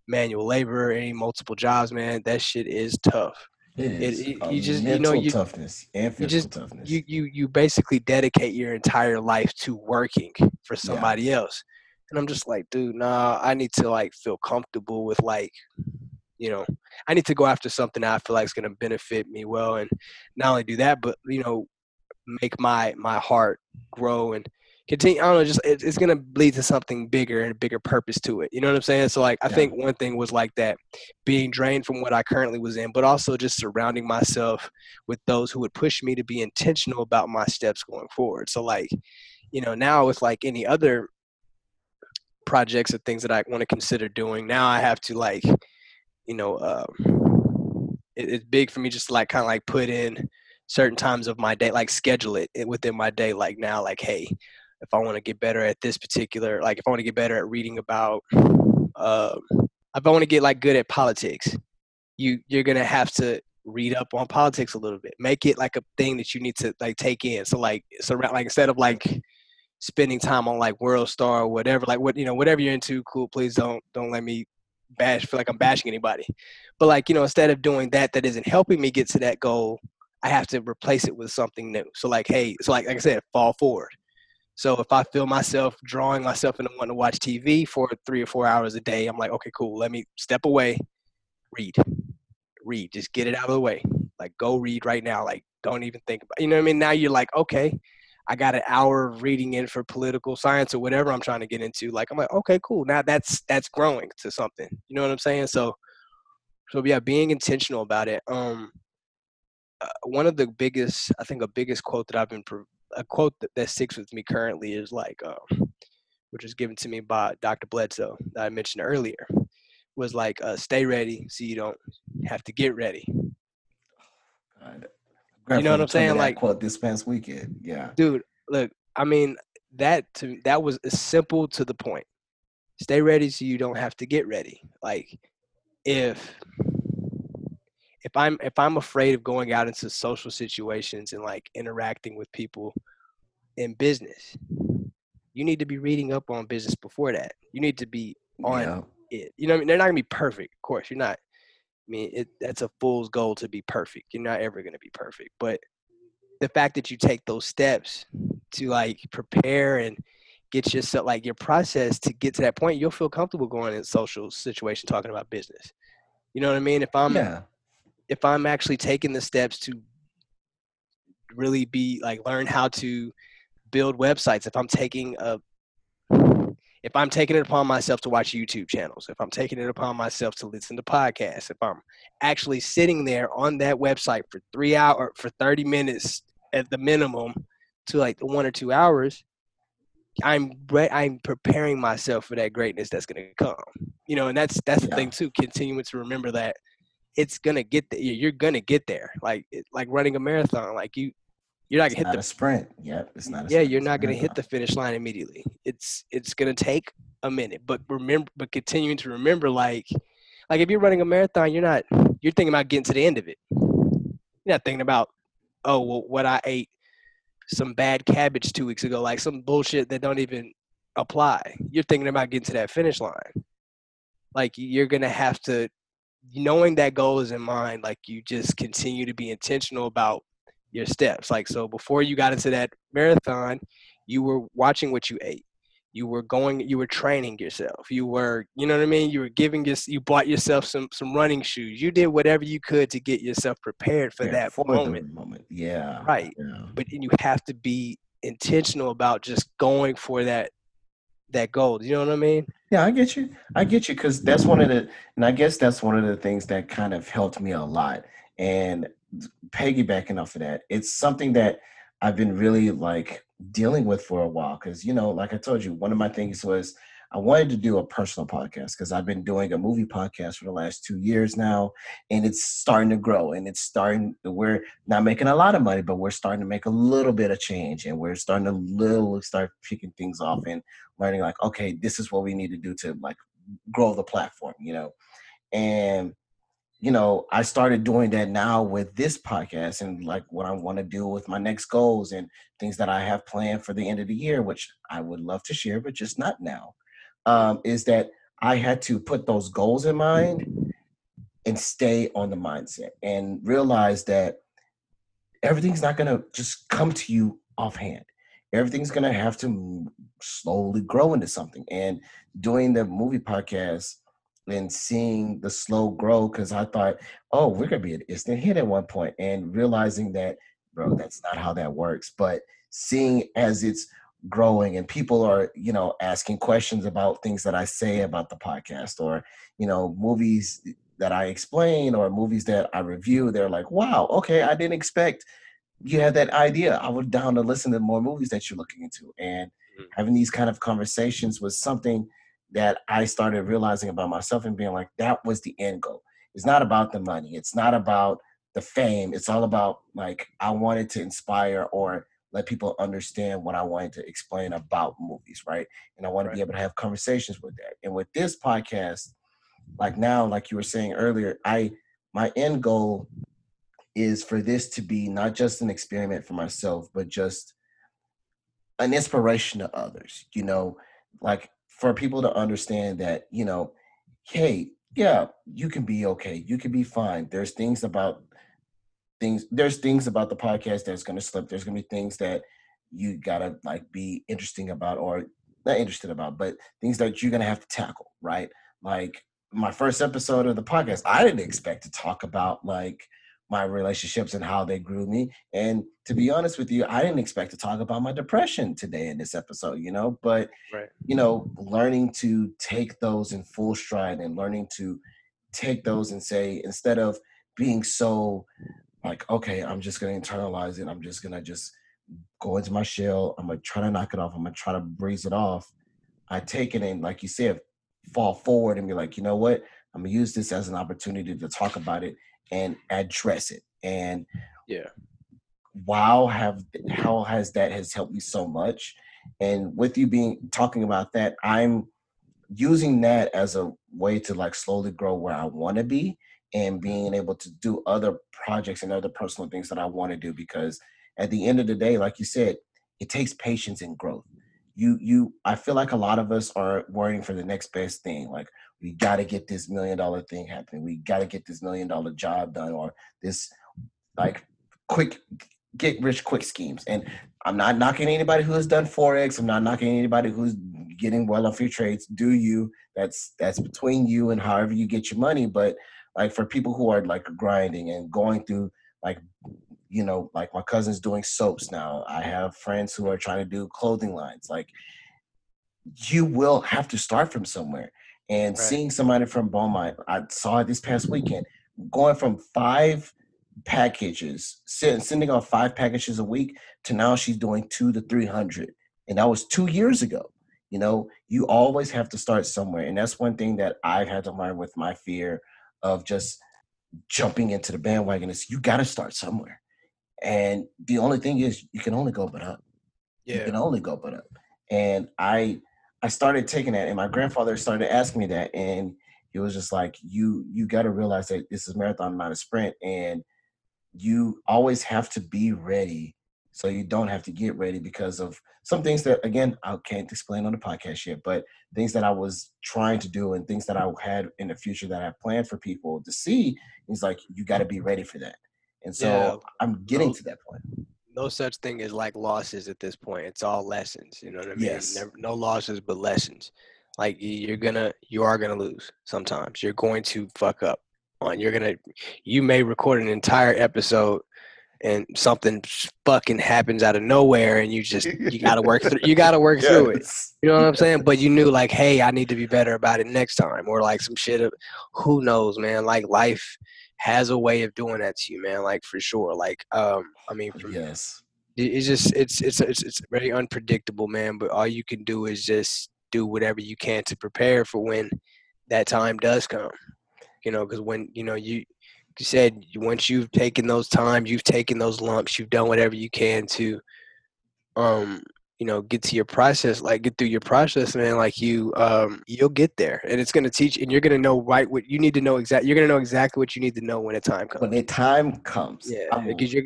S3: manual labor, any multiple jobs, man, that shit is tough.
S2: It is. It, it, you just you know you toughness and physical you just, toughness.
S3: You you you basically dedicate your entire life to working for somebody yeah. else. and I'm just like, dude, nah, I need to like feel comfortable with like, you know, I need to go after something I feel like is going to benefit me well, and not only do that, but you know, make my my heart grow and continue. I don't know, just it, it's gonna lead to something bigger and a bigger purpose to it. You know what I'm saying? So like, I yeah. think one thing was like that, being drained from what I currently was in, but also just surrounding myself with those who would push me to be intentional about my steps going forward. So like, you know, now with like any other projects or things that I want to consider doing, now I have to like, you know, uh, it, it's big for me just to like kind of like put in certain times of my day, like schedule it within my day. Like now, like, hey, if I want to get better at this particular, like if I want to get better at reading about, um, if I want to get like good at politics, you you're gonna have to read up on politics a little bit. Make it like a thing that you need to like take in. So like so like instead of like spending time on like World Star or whatever, like what you know, whatever you're into, cool. Please don't don't let me bash feel like I'm bashing anybody. But like you know, instead of doing that, that isn't helping me get to that goal. I have to replace it with something new. So like, hey, so like like I said, fall forward. So if I feel myself drawing myself into wanting to watch TV for three or four hours a day, I'm like, okay, cool. Let me step away, read, read, just get it out of the way. Like go read right now. Like don't even think about. You know what I mean? Now you're like, okay, I got an hour of reading in for political science or whatever I'm trying to get into. Like I'm like, okay, cool. Now that's that's growing to something. You know what I'm saying? So, so yeah, being intentional about it. Um, uh, one of the biggest, I think, a biggest quote that I've been a quote that, that sticks with me currently is like, um, which was given to me by Dr. Bledsoe that I mentioned earlier, was like, uh, "Stay ready, so you don't have to get ready." God. You know what I'm saying? Like
S2: quote this past weekend. Yeah,
S3: dude. Look, I mean that to that was simple to the point. Stay ready, so you don't have to get ready. Like if if I'm if I'm afraid of going out into social situations and like interacting with people in business, you need to be reading up on business before that. You need to be on yeah. it. You know, I mean, they're not gonna be perfect. Of course, you're not. I mean, it, that's a fool's goal to be perfect. You're not ever gonna be perfect, but the fact that you take those steps to like prepare and get yourself like your process to get to that point, you'll feel comfortable going in social situation talking about business. You know what I mean? If I'm yeah if I'm actually taking the steps to really be like learn how to build websites, if I'm taking a if I'm taking it upon myself to watch YouTube channels, if I'm taking it upon myself to listen to podcasts, if I'm actually sitting there on that website for three hours for 30 minutes at the minimum to like one or two hours, I'm I'm preparing myself for that greatness that's gonna come. You know, and that's that's the thing too, continuing to remember that it's gonna get there. You're gonna get there. Like like running a marathon. Like you, you're not
S2: gonna
S3: hit
S2: not the sprint. Yep, it's not.
S3: yeah, you're not gonna hit the finish line immediately. It's it's gonna take a minute, but remember, but continuing to remember, like like if you're running a marathon, you're not you're thinking about getting to the end of it. You're not thinking about oh well, what I ate some bad cabbage two weeks ago, like some bullshit that don't even apply. You're thinking about getting to that finish line. Like you're gonna have to knowing that goal is in mind, like you just continue to be intentional about your steps. Like so before you got into that marathon, you were watching what you ate. You were going you were training yourself. You were, you know what I mean? You were giving your you bought yourself some some running shoes. You did whatever you could to get yourself prepared for yeah, that for moment.
S2: moment. Yeah.
S3: Right.
S2: Yeah.
S3: But you have to be intentional about just going for that that goal. You know what I mean?
S2: Yeah, I get you. I get you because that's one of the, and I guess that's one of the things that kind of helped me a lot. And piggybacking off of that, it's something that I've been really like dealing with for a while. Because you know, like I told you, one of my things was I wanted to do a personal podcast because I've been doing a movie podcast for the last two years now, and it's starting to grow. And it's starting. We're not making a lot of money, but we're starting to make a little bit of change, and we're starting to little start picking things off and learning like, okay, this is what we need to do to like grow the platform, you know, and you know, I started doing that now with this podcast and like what I want to do with my next goals and things that I have planned for the end of the year, which I would love to share, but just not now um, is that I had to put those goals in mind and stay on the mindset and realize that everything's not going to just come to you offhand. everything's gonna have to slowly grow into something. And doing the movie podcast and seeing the slow grow, because I thought, oh, we're gonna be an instant hit at one point, and realizing that, bro, that's not how that works. But seeing as it's growing and people are you know asking questions about things that i say about the podcast or you know movies that i explain or movies that i review they're like wow okay i didn't expect you had that idea. I would down to listen to more movies that you're looking into. And mm-hmm. having these kind of conversations was something that i started realizing about myself and being like that was the end goal. It's not about the money. It's not about the fame. It's all about like i wanted to inspire or let people understand what I wanted to explain about movies, right? And I want right. to be able to have conversations with that. And with this podcast, like now, like you were saying earlier, I my end goal is for this to be not just an experiment for myself, but just an inspiration to others. You know, like for people to understand that, you know, hey, yeah, you can be okay. You can be fine. There's things about things there's things about the podcast that's going to slip. There's going to be things that you gotta like be interesting about or not interested about but things that you're going to have to tackle right? Like my first episode of the podcast i didn't expect to talk about like my relationships and how they grew me. And to be honest with you i didn't expect to talk about my depression today in this episode you know? But right. you know learning to take those in full stride and learning to take those and say instead of being so like, okay, I'm just gonna internalize it. I'm just gonna just go into my shell. I'm gonna try to knock it off. I'm gonna try to breeze it off. I take it and, like you said, fall forward and be like, you know what? I'm gonna use this as an opportunity to talk about it and address it. And
S3: yeah,
S2: wow, have how has that has helped me so much. And with you being talking about that, I'm using that as a way to like slowly grow where I want to be and being able to do other projects and other personal things that I want to do because at the end of the day, like you said, it takes patience and growth. You you I feel like a lot of us are worrying for the next best thing. Like we gotta get this million dollar thing happening. We gotta get this million dollar job done or this like quick get rich quick schemes. And I'm not knocking anybody who has done Forex. I'm not knocking anybody who's getting well off your trades. Do you? That's that's between you and however you get your money. But like for people who are like grinding and going through like you know like my cousin's doing soaps now. I have friends who are trying to do clothing lines. Like you will have to start from somewhere. And right. seeing somebody from beaumont i saw it this past weekend going from five packages sending off five packages a week to now she's doing two to three hundred. And that was two years ago. You know you always have to start somewhere. And that's one thing that i've had to learn with my fear of just jumping into the bandwagon is you got to start somewhere. And the only thing is you can only go but up. Yeah. You can only go but up. And I I started taking that and my grandfather started asking me that and he was just like you you got to realize that this is marathon not a sprint and you always have to be ready so you don't have to get ready because of some things that again I can't explain on the podcast yet, but things that I was trying to do and things that I had in the future that I planned for people to see is like you got to be ready for that. And so yeah, I'm getting no, to that point.
S3: No such thing as like losses at this point. It's all lessons. You know what I mean?
S2: Yes.
S3: Never, no losses, but lessons. Like you're gonna, you are gonna lose sometimes. You're going to fuck up on. You're gonna, you may record an entire episode and something fucking happens out of nowhere and you just you gotta work through you gotta work yes. through it. You know what i'm saying? But you knew like hey i need to be better about it next time or like some shit of, who knows man? Like life has a way of doing that to you man like for sure. Like um i mean
S2: for, yes.
S3: it's just it's it's it's it's very unpredictable man but all you can do is just do whatever you can to prepare for when that time does come. You know because when you know you you said once you've taken those times, you've taken those lumps, you've done whatever you can to, um, you know, get to your process, like get through your process, man. Like you, um, you'll get there, and it's gonna teach, and you're gonna know right what you need to know exactly. You're gonna know exactly what you need to know when the time comes.
S2: When the time comes,
S3: yeah, because you're,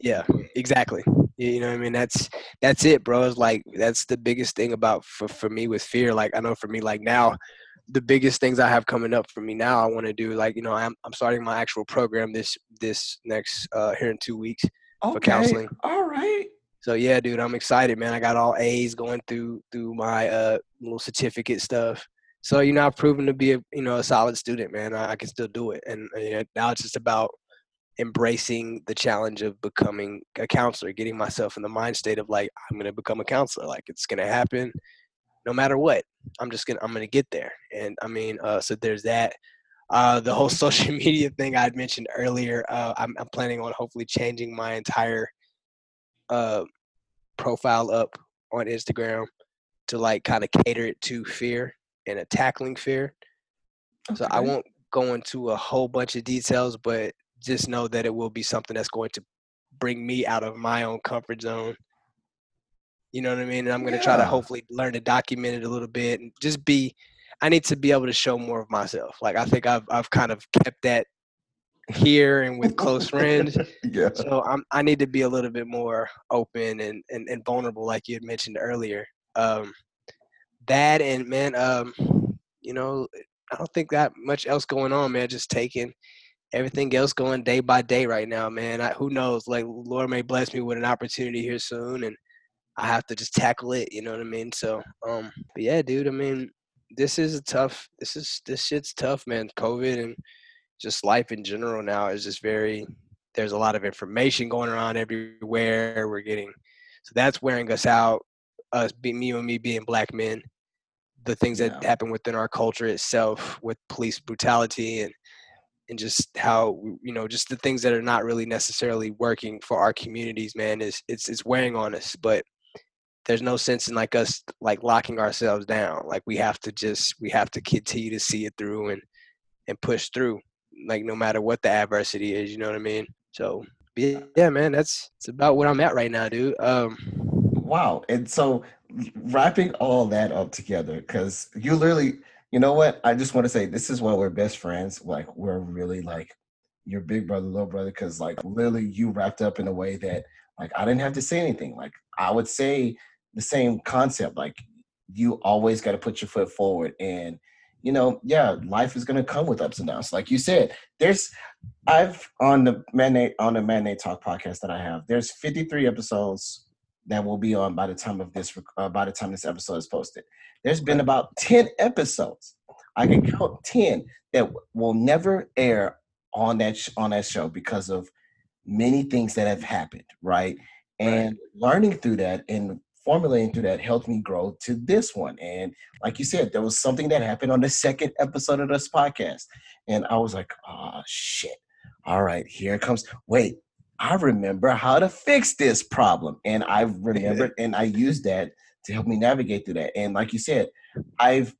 S3: yeah, exactly. You know, what I mean, that's that's it, bro. It's like that's the biggest thing about for for me with fear. Like I know for me, like now, the biggest things I have coming up for me now, I want to do like you know I'm I'm starting my actual program this this next uh here in two weeks
S2: okay.
S3: for counseling.
S2: All right.
S3: so yeah, dude, I'm excited, man. I got all A's going through through my uh little certificate stuff. So you know, I've proven to be a you know a solid student, man. I, I can still do it, and you know, now it's just about embracing the challenge of becoming a counselor, getting myself in the mind state of like I'm gonna become a counselor. Like it's gonna happen, no matter what. I'm just gonna I'm gonna get there, and I mean, uh, so there's that. Uh, the whole social media thing I had mentioned earlier, uh, I'm, I'm planning on hopefully changing my entire uh, profile up on Instagram to like kind of cater it to fear and a tackling fear. Okay. So I won't go into a whole bunch of details, but just know that it will be something that's going to bring me out of my own comfort zone. You know what I mean? And I'm going to yeah. try to hopefully learn to document it a little bit and just be. I need to be able to show more of myself. Like I think I've I've kind of kept that here and with close friends. yeah. So I'm I need to be a little bit more open and, and, and vulnerable, like you had mentioned earlier. Um, that and man, um, you know, I don't think that much else going on, man. Just taking everything else going day by day right now, man. I, who knows? Like Lord may bless me with an opportunity here soon, and I have to just tackle it. You know what I mean? So, um, but yeah, dude. I mean, this is a tough. This is this shit's tough, man. COVID and just life in general now is just very there's a lot of information going around everywhere we're getting so that's wearing us out us being me and me being black men the things that yeah. happen within our culture itself with police brutality and and just how you know just the things that are not really necessarily working for our communities man is it's it's wearing on us but there's no sense in like us like locking ourselves down like we have to just we have to continue to see it through and and push through like no matter what the adversity is, you know what I mean? So yeah, man, that's it's about what I'm at right now, dude. Um
S2: Wow. And so wrapping all that up together, because you literally, you know what? I just want to say this is why we're best friends. Like we're really like your big brother, little brother, because like literally you wrapped up in a way that like I didn't have to say anything. Like I would say the same concept. Like you always got to put your foot forward and you know, yeah, life is gonna come with ups and downs. Like you said, there's I've on the Mandate on the Mandate Talk podcast that I have. There's 53 episodes that will be on by the time of this uh, by the time this episode is posted. There's been about 10 episodes. I can count 10 that will never air on that sh- on that show because of many things that have happened, right? And right. learning through that and formulating through that helped me grow to this one. And like you said, there was something that happened on the second episode of this podcast. And I was like, oh, shit. All right, here it comes. Wait, I remember how to fix this problem. And I remembered and I used that to help me navigate through that. And like you said, I've,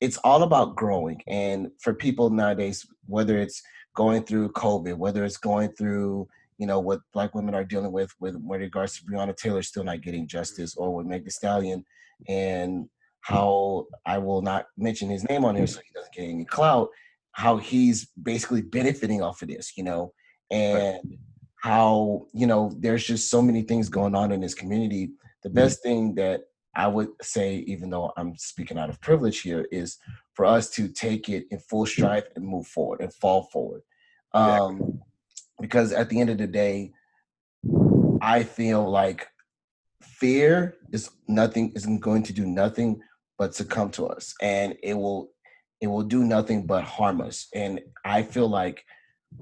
S2: it's all about growing. And for people nowadays, whether it's going through COVID, whether it's going through, you know what black women are dealing with with, with regards to Breonna Taylor still not getting justice, or with Meg Thee Stallion, and how I will not mention his name on here so he doesn't get any clout. How he's basically benefiting off of this, you know, and how you know there's just so many things going on in this community. The mm-hmm. best thing that I would say, even though I'm speaking out of privilege here, is for us to take it in full stride and move forward and fall forward. Um, because at the end of the day, I feel like fear is nothing isn't going to do nothing but come to us and it will it will do nothing but harm us and i feel like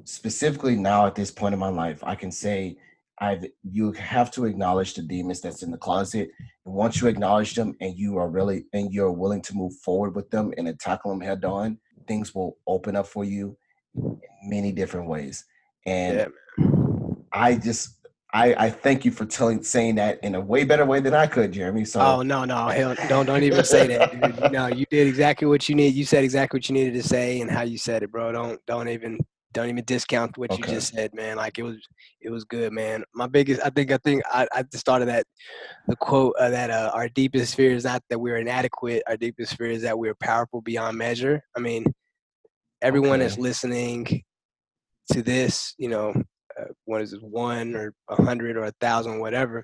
S2: specifically now at this point in my life i can say i've you have to acknowledge the demons that's in the closet and once you acknowledge them and you are really and you're willing to move forward with them and tackle them head on things will open up for you in many different ways and yeah. I just I, I thank you for telling saying that in a way better way than I could, Jeremy. So
S3: Oh no, no, hell don't don't even say that. Dude. No, you did exactly what you need. You said exactly what you needed to say and how you said it, bro. Don't don't even don't even discount what okay. you just said, man. Like it was it was good, man. My biggest I think I think I, I started that the quote uh, that uh, our deepest fear is not that we're inadequate. Our deepest fear is that we're powerful beyond measure. I mean, everyone okay. that's listening to this, you know, uh, what is it, one or a hundred or a thousand, whatever.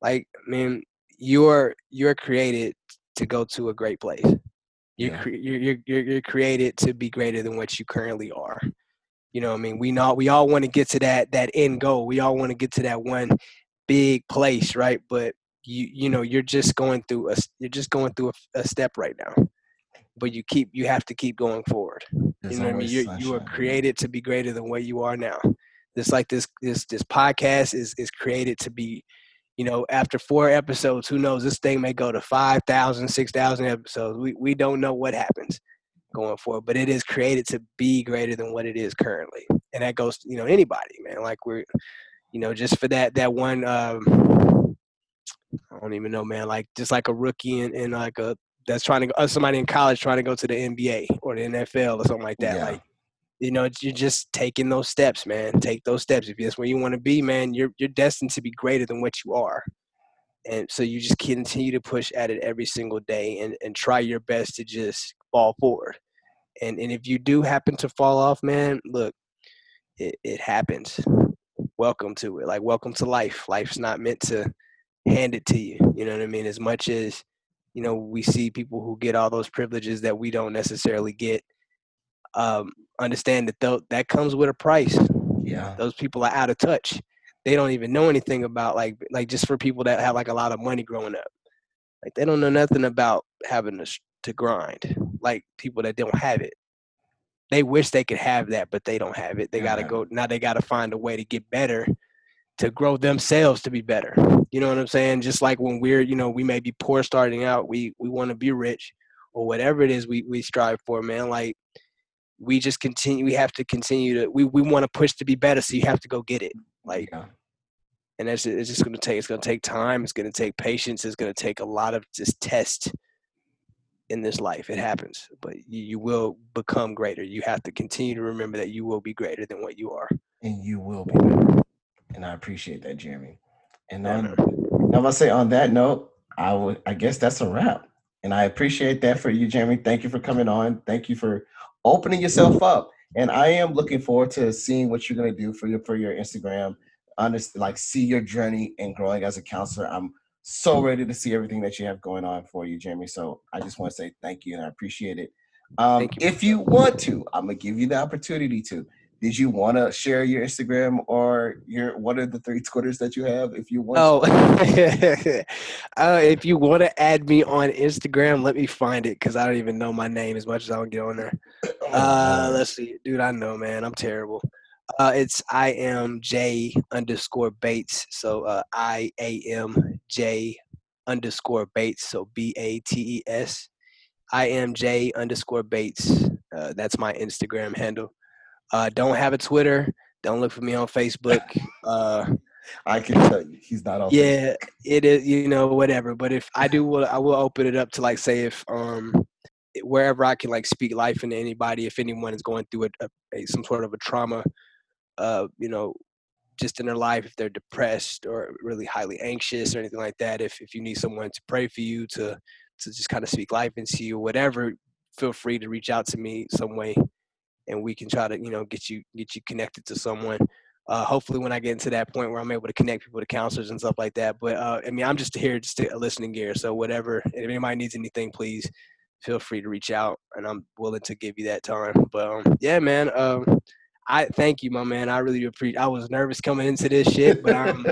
S3: Like, I mean, you're you're created to go to a great place. You're, yeah. you're, you're, you're created to be greater than what you currently are. You know, I mean, we know we all want to get to that that end goal. We all want to get to that one big place, right? But you you know you're just going through a you're just going through a, a step right now. But you keep you have to keep going forward. There's you know what I mean? You you are created to be greater than what you are now. It's like this this this podcast is is created to be you know, after four episodes, who knows? This thing may go to 5,000, 6,000 episodes. We, we don't know what happens going forward, but it is created to be greater than what it is currently. And that goes, to, you know, anybody, man. Like we're, you know, just for that, that one, um, I don't even know, man. Like just like a rookie and, and like a, that's trying to go, uh, somebody in college trying to go to the NBA or the NFL or something like that. Yeah. Like, you know, you're just taking those steps, man. Take those steps. If that's where you want to be, man, you're you're destined to be greater than what you are. And so you just continue to push at it every single day and, and try your best to just fall forward. And and if you do happen to fall off, man, look, it, it happens. Welcome to it. Like welcome to life. Life's not meant to hand it to you. You know what I mean? As much as, you know, we see people who get all those privileges that we don't necessarily get um, understand that th- that comes with a price.
S2: Yeah,
S3: those people are out of touch. They don't even know anything about like like just for people that have like a lot of money growing up, like they don't know nothing about having to to grind. Like people that don't have it, they wish they could have that, but they don't have it. They yeah. gotta go now. They gotta find a way to get better, to grow themselves to be better. You know what I'm saying? Just like when we're you know we may be poor starting out, we we want to be rich or whatever it is we we strive for, man. Like we just continue we have to continue to we, we want to push to be better so you have to go get it like yeah. and that's it's just going to take it's going to take time it's going to take patience it's going to take a lot of just test in this life it happens but you, you will become greater you have to continue to remember that you will be greater than what you are
S2: and you will be and i appreciate that jeremy and then now i say on that note i would i guess that's a wrap and i appreciate that for you jeremy thank you for coming on thank you for opening yourself up. And I am looking forward to seeing what you're gonna do for your for your Instagram. Honest, like see your journey and growing as a counselor. I'm so ready to see everything that you have going on for you, Jeremy. So I just want to say thank you and I appreciate it. Um, you. If you want to, I'm gonna give you the opportunity to did you want to share your Instagram or your what are the three Twitters that you have if you want?
S3: Oh, uh, if you want to add me on Instagram, let me find it because I don't even know my name as much as I don't get on there. Oh, uh, let's see, dude. I know, man. I'm terrible. Uh, it's I am J underscore Bates. So uh, I A M J underscore Bates. So B A T E S. I am J underscore Bates. Uh, that's my Instagram handle. Uh, don't have a Twitter. Don't look for me on Facebook. Uh,
S2: I can tell you, he's not on.
S3: Yeah, it is. You know, whatever. But if I do, will I will open it up to like say if um wherever I can like speak life into anybody. If anyone is going through a, a, a some sort of a trauma, uh, you know, just in their life, if they're depressed or really highly anxious or anything like that, if if you need someone to pray for you to to just kind of speak life into you, whatever, feel free to reach out to me some way and we can try to you know get you get you connected to someone uh, hopefully when I get into that point where I'm able to connect people to counselors and stuff like that. But uh, I mean, I'm just here just to listening gear. So whatever, if anybody needs anything, please feel free to reach out, and I'm willing to give you that time. But um, yeah, man, um, I thank you, my man. I really appreciate. I was nervous coming into this shit, but um,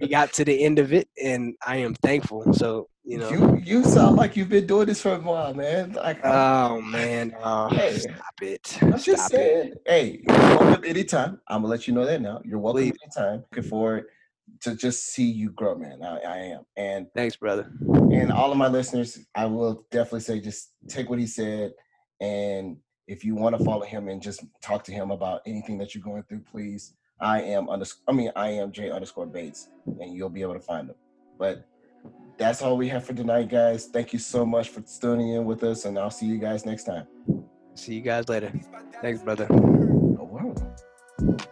S3: we got to the end of it, and I am thankful. So you know,
S2: you you sound like you've been doing this for a while, man. Like,
S3: oh man, uh, hey, stop it.
S2: I'm just saying. It. Hey, you're welcome anytime. I'm gonna let you know that now. You're welcome Please. anytime. Looking forward to just see you grow, man. I, I am. And
S3: thanks, brother.
S2: And all of my listeners, I will definitely say, just take what he said and if you want to follow him and just talk to him about anything that you're going through, please. I am underscore. I mean, I am J underscore Bates, and you'll be able to find him. But that's all we have for tonight, guys. Thank you so much for tuning in with us, and I'll see you guys next time.
S3: See you guys later. Thanks, brother.
S2: Oh, wow.